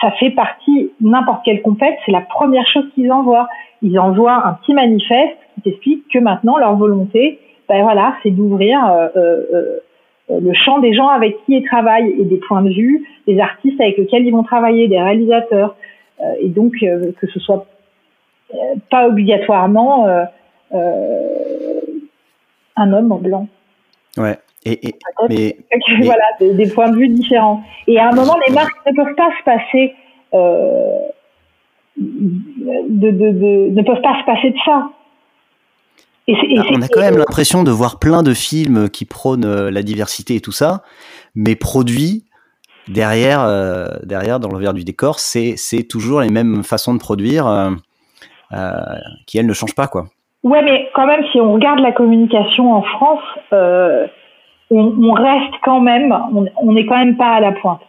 Speaker 2: ça fait partie n'importe quelle compète, c'est la première chose qu'ils envoient. Ils envoient un petit manifeste qui t'explique que maintenant leur volonté, ben voilà, c'est d'ouvrir le champ des gens avec qui ils travaillent et des points de vue, des artistes avec lesquels ils vont travailler, des réalisateurs, et donc que ce soit pas obligatoirement euh, euh, un homme en blanc.
Speaker 1: Ouais. Et, (laughs)
Speaker 2: mais, voilà, des, points de vue différents. Et à un moment, les marques ne peuvent pas se passer euh, de, de, de, ne peuvent pas se passer de ça.
Speaker 1: Et ah, on a quand même l'impression de voir plein de films qui prônent la diversité et tout ça, mais produits derrière, derrière dans l'envers du décor, c'est toujours les mêmes façons de produire. Euh, qui elle ne change pas quoi.
Speaker 2: Ouais, mais quand même, si on regarde la communication en France, euh, on, reste quand même, on n'est quand même pas à la pointe.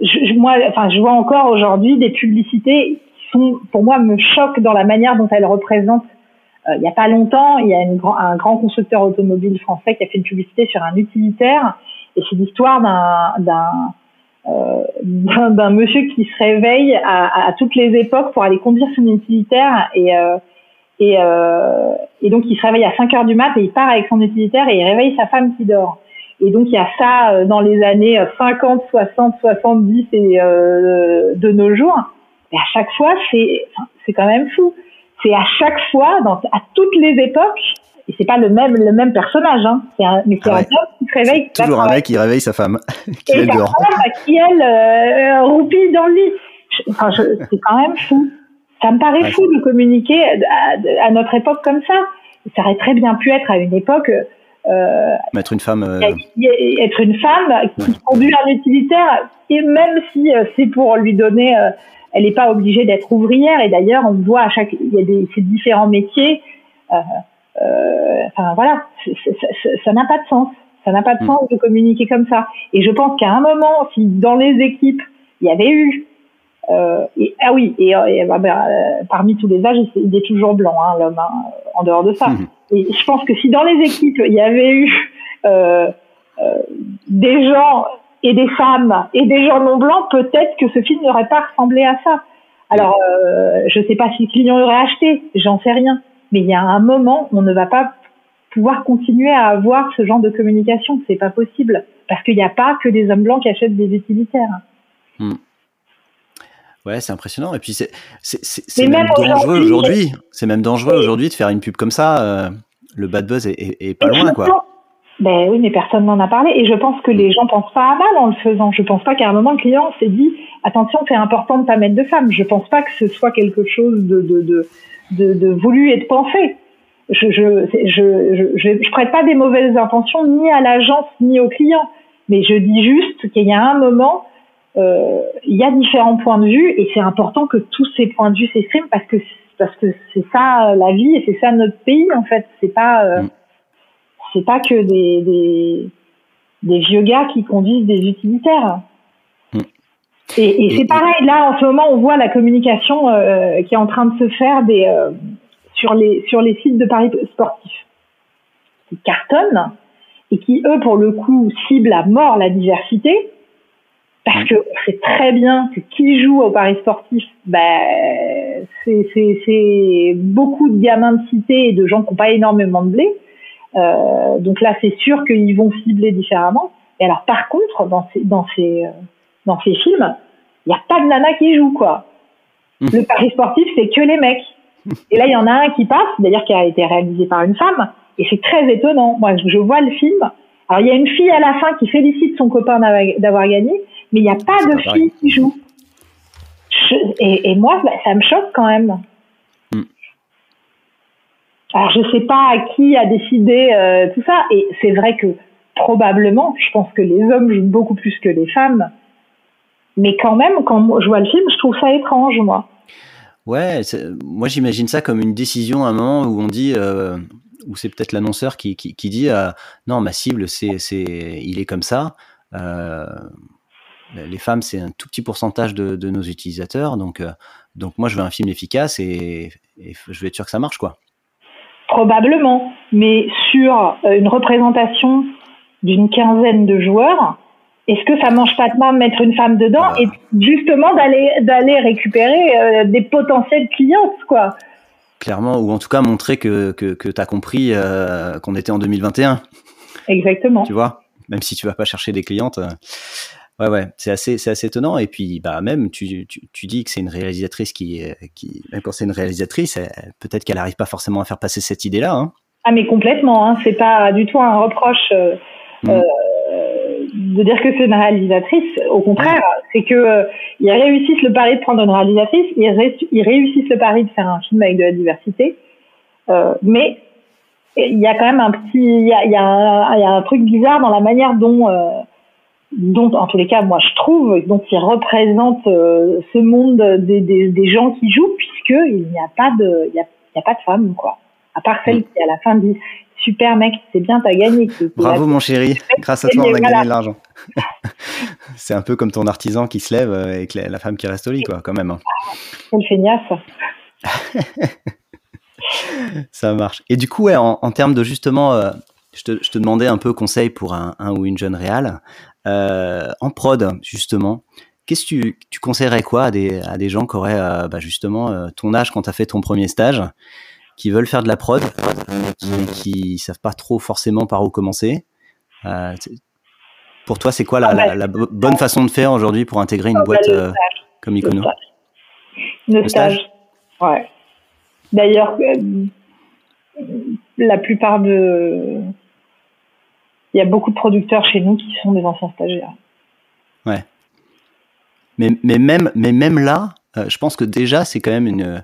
Speaker 2: Je, moi, enfin, je vois encore aujourd'hui des publicités qui sont, pour moi, me choquent dans la manière dont elles représentent. Euh, il n'y a pas longtemps, il y a une, un grand constructeur automobile français qui a fait une publicité sur un utilitaire, et c'est l'histoire d'un euh, (laughs) monsieur qui se réveille à, à, toutes les époques pour aller conduire son utilitaire et euh, et, euh, et donc il se réveille à 5 heures du mat et il part avec son utilitaire et il réveille sa femme qui dort. Et donc il y a ça euh, dans les années 50, 60, 70 et euh, de nos jours. Et à chaque fois, c'est c'est quand même fou. C'est à chaque fois, dans, à toutes les époques, et c'est pas le même le même personnage hein. c'est un mais c'est ah un homme qui se réveille
Speaker 1: toujours un mec qui réveille sa femme (laughs) qui
Speaker 2: et elle dort qui elle euh, roupille dans le lit enfin, c'est quand même fou ça me paraît fou de communiquer à, à, notre époque comme ça ça aurait très bien pu être à une époque
Speaker 1: euh, être une femme euh...
Speaker 2: être une femme qui conduit un utilitaire et même si euh, c'est pour lui donner euh, elle n'est pas obligée d'être ouvrière et d'ailleurs on voit à chaque il y a des ces différents métiers euh, euh, enfin voilà, ça n'a pas de sens. Ça n'a pas de mm. sens de communiquer comme ça. Et je pense qu'à un moment, si dans les équipes, il y avait eu euh, et, ah oui, et, bah, bah, euh, parmi tous les âges, il est toujours blanc, hein, l'homme, hein, en dehors de ça. Mm. Et je pense que si dans les équipes, il y avait eu euh, euh, des gens et des femmes et des gens non blancs, peut-être que ce film n'aurait pas ressemblé à ça. Alors, euh, je sais pas si le client aurait acheté, j'en sais rien mais il y a un moment, on ne va pas pouvoir continuer à avoir ce genre de communication. C'est pas possible parce qu'il n'y a pas que des hommes blancs qui achètent des utilitaires. Hmm.
Speaker 1: Ouais, c'est impressionnant. Et puis c'est c'est même, dangereux aujourd'hui. C'est même dangereux aujourd'hui de faire une pub comme ça. Euh, le bad buzz est, pas loin, quoi.
Speaker 2: Ben oui, mais personne n'en a parlé. Et je pense que les gens pensent pas à mal en le faisant. Je pense pas qu'à un moment le client s'est dit attention, c'est important de pas mettre de femmes. Je pense pas que ce soit quelque chose de, de, de de, de voulu et de pensé. Je je, je, je, je, prête pas des mauvaises intentions ni à l'agence ni au client, mais je dis juste qu'il y a un moment, il y a différents points de vue et c'est important que tous ces points de vue s'expriment parce que parce que c'est ça la vie et c'est ça notre pays en fait. C'est pas euh, mm. c'est pas que des, des des vieux gars qui conduisent des utilitaires. Et, et c'est pareil, là en ce moment, on voit la communication euh, qui est en train de se faire des, euh, sur, les, sur les sites de paris sportifs qui cartonnent et qui, eux, pour le coup, ciblent à mort la diversité. Parce que c'est très bien que qui joue au paris sportif, ben, c'est beaucoup de gamins de cité et de gens qui n'ont pas énormément de blé. Euh, donc là, c'est sûr qu'ils vont cibler différemment. Et alors, par contre, dans ces, dans ces, euh, dans ces films, il n'y a pas de nana qui joue, quoi. Mmh. Le pari sportif, c'est que les mecs. Et là, il y en a un qui passe, d'ailleurs, qui a été réalisé par une femme, et c'est très étonnant. Moi, je vois le film. Alors, il y a une fille à la fin qui félicite son copain d'avoir gagné, mais il n'y a pas de fille qui joue. et, moi, bah, ça me choque quand même. Mmh. Alors, je sais pas à qui a décidé euh, tout ça, et c'est vrai que probablement, je pense que les hommes jouent beaucoup plus que les femmes, mais quand même, quand je vois le film, je trouve ça étrange, moi.
Speaker 1: Ouais, moi j'imagine ça comme une décision à un moment où on dit, euh, où c'est peut-être l'annonceur qui, qui, dit, euh, non, ma cible, c'est, il est comme ça. Euh, les femmes, c'est un tout petit pourcentage de, de nos utilisateurs. Donc, euh, donc moi, je veux un film efficace et, et, je vais être sûr que ça marche, quoi.
Speaker 2: Probablement, mais sur une représentation d'une quinzaine de joueurs, est-ce que ça mange pas de main de mettre une femme dedans et justement d'aller d'aller récupérer euh, des potentiels clients, quoi?
Speaker 1: Clairement, ou en tout cas montrer que, que, que tu as compris euh, qu'on était en 2021.
Speaker 2: Exactement.
Speaker 1: Tu vois, même si tu vas pas chercher des clientes. Euh, ouais, ouais, c'est assez, c'est assez étonnant. Et puis, bah, même, tu, tu, tu dis que c'est une réalisatrice qui, qui, même quand c'est une réalisatrice, peut-être qu'elle arrive pas forcément à faire passer cette idée-là. Hein.
Speaker 2: Ah, mais complètement. Hein. C'est pas du tout un reproche. Mm. Euh, de dire que c'est une réalisatrice. Au contraire, c'est que euh, ils réussissent le pari de prendre une réalisatrice, ils, réussissent le pari de faire un film avec de la diversité, euh, mais il y a quand même un petit, il y a, y, a un, y a un truc bizarre dans la manière dont, euh, dont en tous les cas, moi je trouve, dont ils représentent euh, ce monde des, des, des, gens qui jouent, puisque il n'y a pas de, il y a, y a pas de femmes quoi. À part celle qui à la fin dit super mec, c'est bien, t'as gagné.
Speaker 1: Bravo mon chéri, (laughs) grâce à toi on a gagné de l'argent. (laughs) c'est un peu comme ton artisan qui se lève euh, et la, femme qui reste au lit, quoi, quand même. Hein.
Speaker 2: Quelle feignasse. (laughs)
Speaker 1: Ça marche. Et du coup, ouais, en, termes de justement, euh, je, te, je, te, demandais un peu conseil pour un, un ou une jeune réal. Euh, en prod, justement, qu'est-ce que tu, tu, conseillerais quoi à des, à des gens qui auraient bah, justement ton âge quand tu as fait ton premier stage qui veulent faire de la prod, mais qui, ne savent pas trop forcément par où commencer? Euh, pour toi, c'est quoi la, la, bonne façon de faire aujourd'hui pour intégrer une boîte euh, comme Icono?
Speaker 2: Le, le stage. Ouais. D'ailleurs, euh, la plupart de. Il y a beaucoup de producteurs chez nous qui sont des anciens stagiaires.
Speaker 1: Ouais. Mais, mais, même, mais même là, je pense que déjà, c'est quand même une,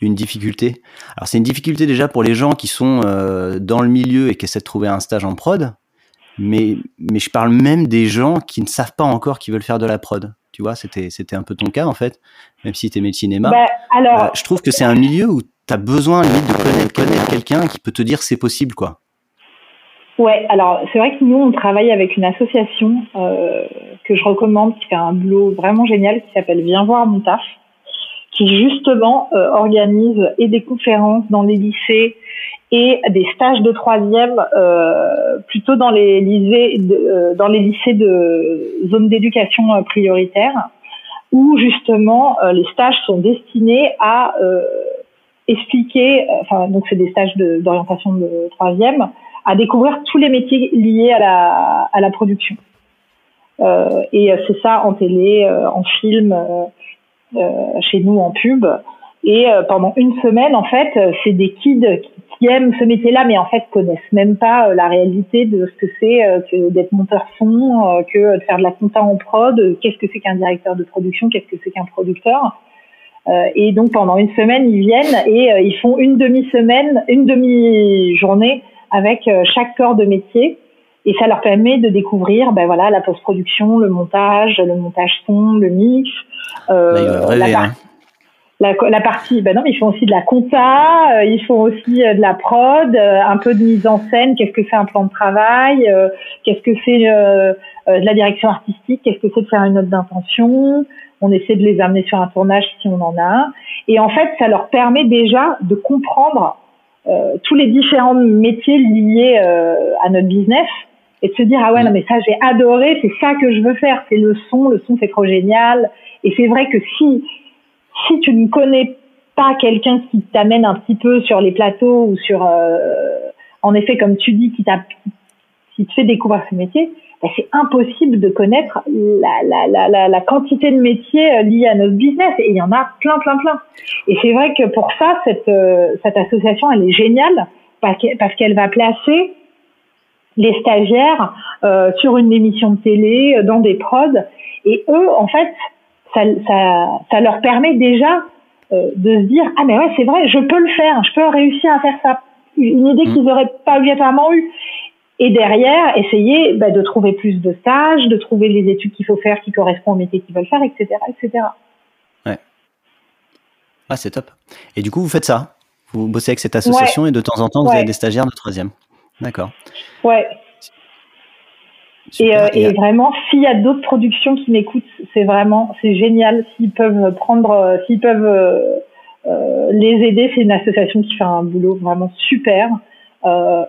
Speaker 1: une difficulté Alors c'est une difficulté déjà pour les gens qui sont euh, dans le milieu et qui essaient de trouver un stage en prod, mais, mais je parle même des gens qui ne savent pas encore qu'ils veulent faire de la prod. Tu vois, c'était, c'était un peu ton cas en fait, même si tu aimais le cinéma.
Speaker 2: Bah, alors... Euh,
Speaker 1: je trouve que c'est un milieu où tu as besoin limite de connaître, connaître quelqu'un qui peut te dire c'est possible quoi.
Speaker 2: Ouais, alors c'est vrai que nous on travaille avec une association euh, que je recommande qui fait un boulot vraiment génial qui s'appelle Viens voir mon taf qui justement euh, organise et des conférences dans les lycées et des stages de troisième euh, plutôt dans les lycées de, euh, dans les lycées de zone d'éducation euh, prioritaire où justement les stages sont destinés à expliquer enfin donc c'est des stages d'orientation de, troisième à découvrir tous les métiers liés à la à la production et c'est ça en télé en film euh, chez nous en pub. Et euh, pendant une semaine, en fait, euh, c'est des kids qui aiment ce métier-là, mais en fait connaissent même pas la réalité de ce que c'est que d'être monteur son, que de faire de la compta en prod, qu'est-ce que c'est qu'un directeur de production, qu'est-ce que c'est qu'un producteur. et donc pendant une semaine, ils viennent et ils font une demi-semaine, une demi-journée avec chaque corps de métier. Et ça leur permet de découvrir, ben voilà, la post-production, le montage, le montage son, le mix,
Speaker 1: euh, hein.
Speaker 2: la, la, partie, ben non, mais ils font aussi de la compta, euh, ils font aussi euh, de la prod, un peu de mise en scène. Qu'est-ce que c'est un plan de travail Qu'est-ce que c'est de la direction artistique Qu'est-ce que c'est de faire une note d'intention On essaie de les amener sur un tournage si on en a un. Et en fait, ça leur permet déjà de comprendre tous les différents métiers liés à notre business et de se dire ah ouais non mais ça j'ai adoré, c'est ça que je veux faire, c'est le son, le son c'est trop génial, et c'est vrai que si, si tu ne connais pas quelqu'un qui t'amène un petit peu sur les plateaux ou sur, euh, en effet, comme tu dis, qui, qui te fait découvrir ce métier, c'est impossible de connaître la, la, la, la, quantité de métiers euh, liés à notre business. Et il y en a plein, plein, plein. Et c'est vrai que pour ça, cette, euh, cette association, elle est géniale parce qu'elle va placer les stagiaires euh, sur une émission de télé, dans des prods. Et eux, en fait, ça, ça, ça leur permet déjà euh, de se dire ah mais ouais c'est vrai je peux le faire je peux réussir à faire ça une idée qu'ils n'auraient mmh. pas obligatoirement eu et derrière essayer bah, de trouver plus de stages de trouver les études qu'il faut faire qui correspondent au métier qu'ils veulent faire etc etc
Speaker 1: ouais. Ah c'est top. Et du coup vous faites ça. Vous bossez avec cette association et de temps en temps vous avez des stagiaires de troisième. D'accord.
Speaker 2: Ouais. Et, euh, et, vraiment, s'il y a d'autres productions qui m'écoutent, c'est vraiment, c'est génial. S'ils peuvent prendre, euh, s'ils peuvent euh, les aider, c'est une association qui fait un boulot vraiment super.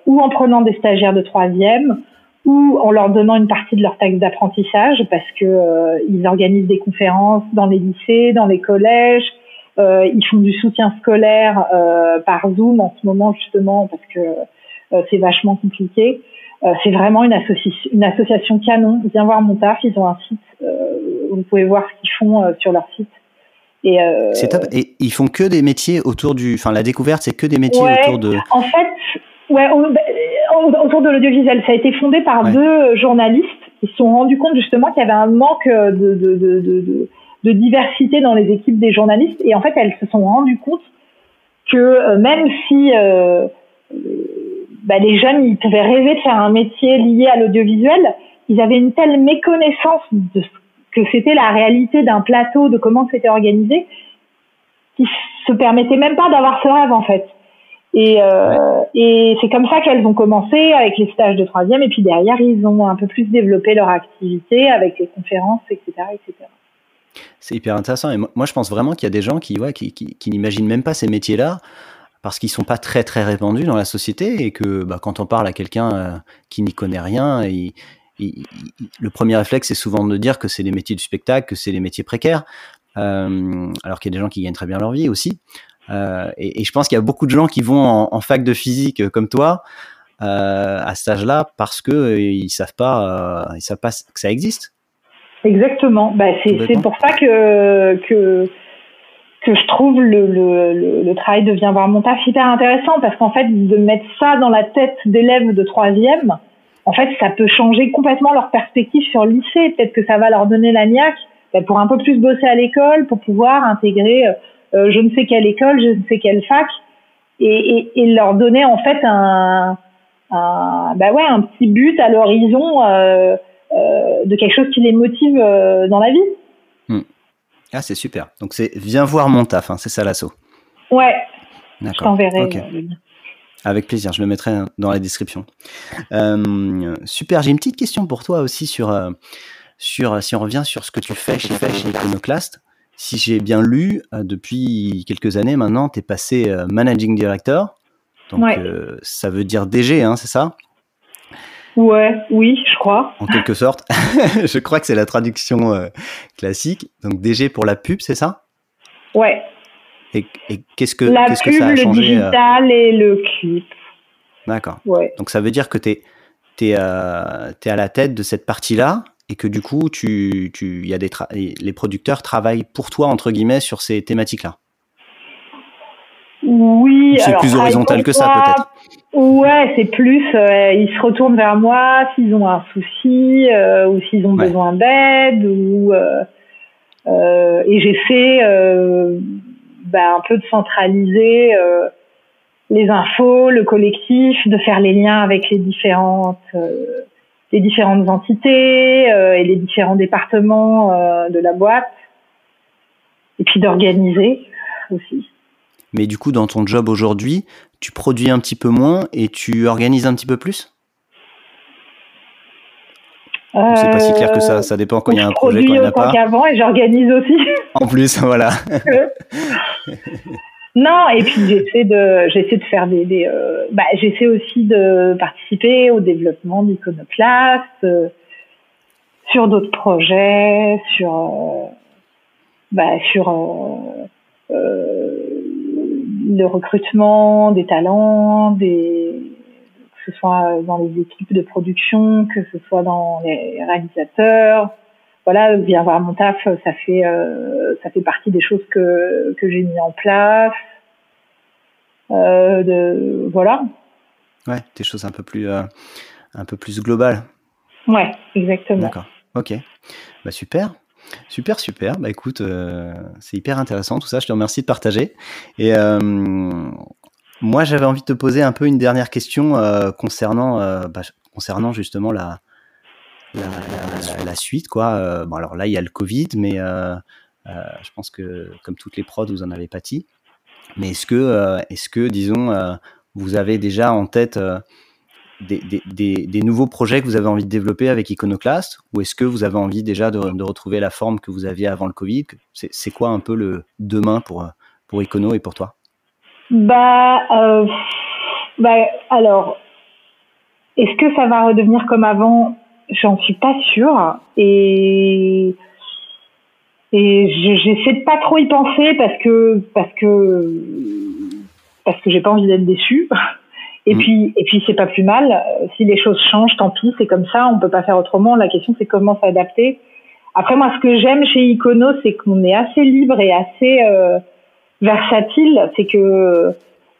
Speaker 2: Ou en prenant des stagiaires de troisième, ou en leur donnant une partie de leur taxe d'apprentissage, parce que ils organisent des conférences dans les lycées, dans les collèges. ils font du soutien scolaire par Zoom en ce moment justement parce que c'est vachement compliqué. Euh, c'est vraiment une, une association canon. Viens voir mon taf, ils ont un site. Euh, vous pouvez voir ce qu'ils font euh, sur leur site.
Speaker 1: Et, c'est top. Et ils font que des métiers autour du. Enfin, la découverte, c'est que des métiers autour de.
Speaker 2: En fait, ouais, bah, autour de l'audiovisuel. Ça a été fondé par deux journalistes qui se sont rendus compte justement qu'il y avait un manque de, de, de, de, de diversité dans les équipes des journalistes. Et en fait, elles se sont rendues compte que même si bah, les jeunes, ils pouvaient rêver de faire un métier lié à l'audiovisuel. Ils avaient une telle méconnaissance de ce que c'était la réalité d'un plateau, de comment c'était organisé, qu'ils se permettaient même pas d'avoir ce rêve en fait. Et, euh, et c'est comme ça qu'elles ont commencé avec les stages de troisième, et puis derrière ils ont un peu plus développé leur activité avec les conférences, etc., etc.
Speaker 1: C'est hyper intéressant. Et moi, je pense vraiment qu'il y a des gens qui, ouais, qui, qui, n'imaginent même pas ces métiers-là parce qu'ils sont pas très très répandus dans la société et que bah, quand on parle à quelqu'un euh, qui n'y connaît rien, le premier réflexe c'est souvent de dire que c'est des métiers du spectacle, que c'est des métiers précaires, euh, alors qu'il y a des gens qui gagnent très bien leur vie aussi. Euh, et, je pense qu'il y a beaucoup de gens qui vont en, fac de physique comme toi à cet âge-là parce que ils savent pas, ils savent pas que ça existe.
Speaker 2: Exactement. Bah, c'est pour ça que que que je trouve le, le, le, travail de Viens voir mon taf hyper intéressant parce qu'en fait, de mettre ça dans la tête d'élèves de troisième, en fait, ça peut changer complètement leur perspective sur le lycée. Peut-être que ça va leur donner la niaque ben, pour un peu plus bosser à l'école, pour pouvoir intégrer euh, je ne sais quelle école, je ne sais quelle fac, et, et, et leur donner en fait un, un, ben ouais, un petit but à l'horizon euh, euh, de quelque chose qui les motive dans la vie.
Speaker 1: Ah, c'est super. Donc, c'est Viens voir mon taf, hein, c'est ça l'assaut.
Speaker 2: Ouais. D'accord. Je t'enverrai.
Speaker 1: Avec plaisir, je le mettrai dans la description. Euh, super, j'ai une petite question pour toi aussi sur, sur, si on revient sur ce que tu fais chez, chez Iconoclast. Si j'ai bien lu, depuis quelques années maintenant, tu es passé Managing Director. Donc, ça veut dire DG, hein, c'est ça?
Speaker 2: Ouais, oui, je crois.
Speaker 1: En quelque sorte. (laughs) je crois que c'est la traduction euh, classique. Donc DG pour la pub, c'est ça?
Speaker 2: Ouais.
Speaker 1: Et, qu'est-ce que, qu'est-ce que ça a
Speaker 2: changé Le euh? digital et le clip.
Speaker 1: D'accord. Ouais. Donc ça veut dire que tu es, euh, à la tête de cette partie-là et que du coup, tu, tu, y a des les producteurs travaillent pour toi, entre guillemets, sur ces thématiques-là.
Speaker 2: Oui.
Speaker 1: C'est plus horizontal que ça, peut-être?
Speaker 2: Ouais, c'est plus, euh, ils se retournent vers moi s'ils ont un souci euh, ou s'ils ont besoin d'aide ou euh, euh et j'essaie bah, un peu de centraliser les infos, le collectif, de faire les liens avec les différentes les différentes entités et les différents départements de la boîte et puis d'organiser aussi.
Speaker 1: Mais du coup, dans ton job aujourd'hui, tu produis un petit peu moins et tu organises un petit peu plus? C'est pas si clair que ça, ça dépend quand il y a un projet, quand il n'y en a pas.
Speaker 2: qu'avant et j'organise aussi.
Speaker 1: En plus, (laughs) voilà. (laughs)
Speaker 2: non, et puis j'essaie de, j'essaie de faire des, euh, bah, j'essaie aussi de participer au développement d'Iconoclast, euh, sur d'autres projets, sur, euh, bah, sur le recrutement des talents, des, que ce soit dans les équipes de production, que ce soit dans les réalisateurs. Voilà, bien voir mon taf, ça fait euh, ça fait partie des choses que que j'ai mis en place. Euh, de voilà.
Speaker 1: Ouais, des choses un peu plus euh, un peu plus globales.
Speaker 2: Ouais, exactement.
Speaker 1: D'accord. Ok. Bah super. Super, super. Bah écoute, c'est hyper intéressant tout ça. Je te remercie de partager. Et moi, j'avais envie de te poser un peu une dernière question concernant, bah, concernant justement la, la, suite, quoi. bon, alors là, il y a le Covid, mais je pense que comme toutes les prods, vous en avez pâti. Mais est-ce que, est-ce que, disons, vous avez déjà en tête des, nouveaux projets que vous avez envie de développer avec Iconoclast? Ou est-ce que vous avez envie déjà de, retrouver la forme que vous aviez avant le Covid? C'est quoi un peu le demain pour, pour Icono et pour toi?
Speaker 2: Bah, euh, bah, alors, est-ce que ça va redevenir comme avant? J'en suis pas sûre. Et et j'essaie de pas trop y penser parce que parce que parce que j'ai pas envie d'être déçue. Et mm. puis et puis c'est pas plus mal. Si les choses changent, tant pis, c'est comme ça. On peut pas faire autrement. La question c'est comment s'adapter. Après moi, ce que j'aime chez Icono, c'est qu'on est assez libre et assez euh, versatile. C'est que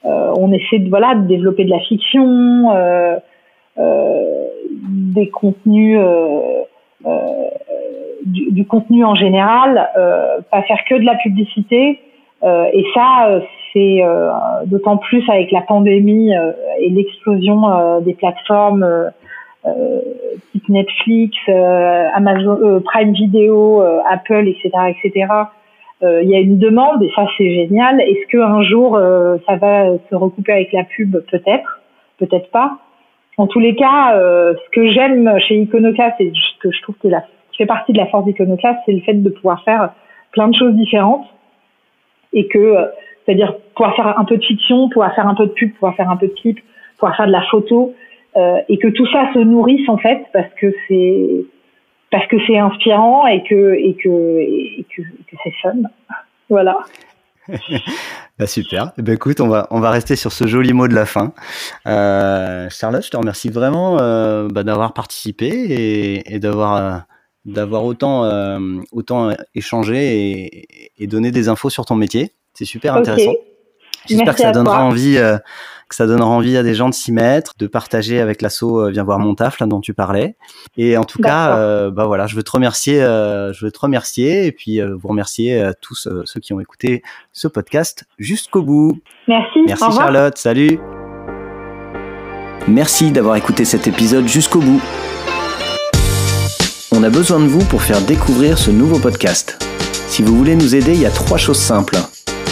Speaker 2: euh, on essaie de voilà de développer de la fiction, euh, euh des contenus. Euh, du, du, contenu en général, euh, pas faire que de la publicité. Euh, et ça, euh, c'est d'autant plus avec la pandémie et l'explosion des plateformes type Netflix, Amazon Prime Video, Apple, etc., etc. Il y a une demande et ça c'est génial. Est-ce que un jour ça va se recouper avec la pub? Peut-être, peut-être pas. En tous les cas, ce que j'aime chez Iconoclast et ce que je trouve que la fait partie de la force d'Iconoclast, c'est le fait de pouvoir faire plein de choses différentes et que, euh, c'est-à-dire pouvoir faire un peu de fiction, pouvoir faire un peu de pub, pouvoir faire un peu de clip, pouvoir faire de la photo euh, et que tout ça se nourrisse en fait parce que c'est parce que c'est inspirant et que et que et que, c'est fun. Voilà.
Speaker 1: Bah super. Ben écoute, on va on va rester sur ce joli mot de la fin. Euh, Charlotte, je te remercie vraiment euh, bah, d'avoir participé et, et d'avoir euh, d'avoir autant, euh, autant échangé et, et donné des infos sur ton métier. C'est super intéressant. J'espère que ça donnera envie, euh, que ça donnera envie à des gens de s'y mettre, de partager avec l'asso euh, Viens voir mon taf là dont tu parlais. Et en tout cas, bah voilà, je veux te remercier, je veux te remercier et puis vous remercier à tous ceux qui ont écouté ce podcast jusqu'au bout.
Speaker 2: Merci.
Speaker 1: Merci Charlotte. Salut. Merci d'avoir écouté cet épisode jusqu'au bout. On a besoin de vous pour faire découvrir ce nouveau podcast. Si vous voulez nous aider, il y a trois choses simples.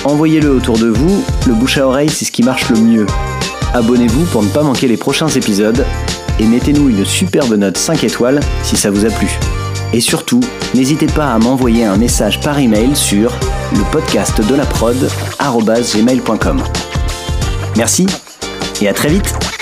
Speaker 1: Envoyez-le autour de vous, le bouche à oreille c'est ce qui marche le mieux. Abonnez-vous pour ne pas manquer les prochains épisodes et mettez-nous une superbe note 5 étoiles si ça vous a plu. Et surtout, n'hésitez pas à m'envoyer un message par email sur le podcast de la Merci et à très vite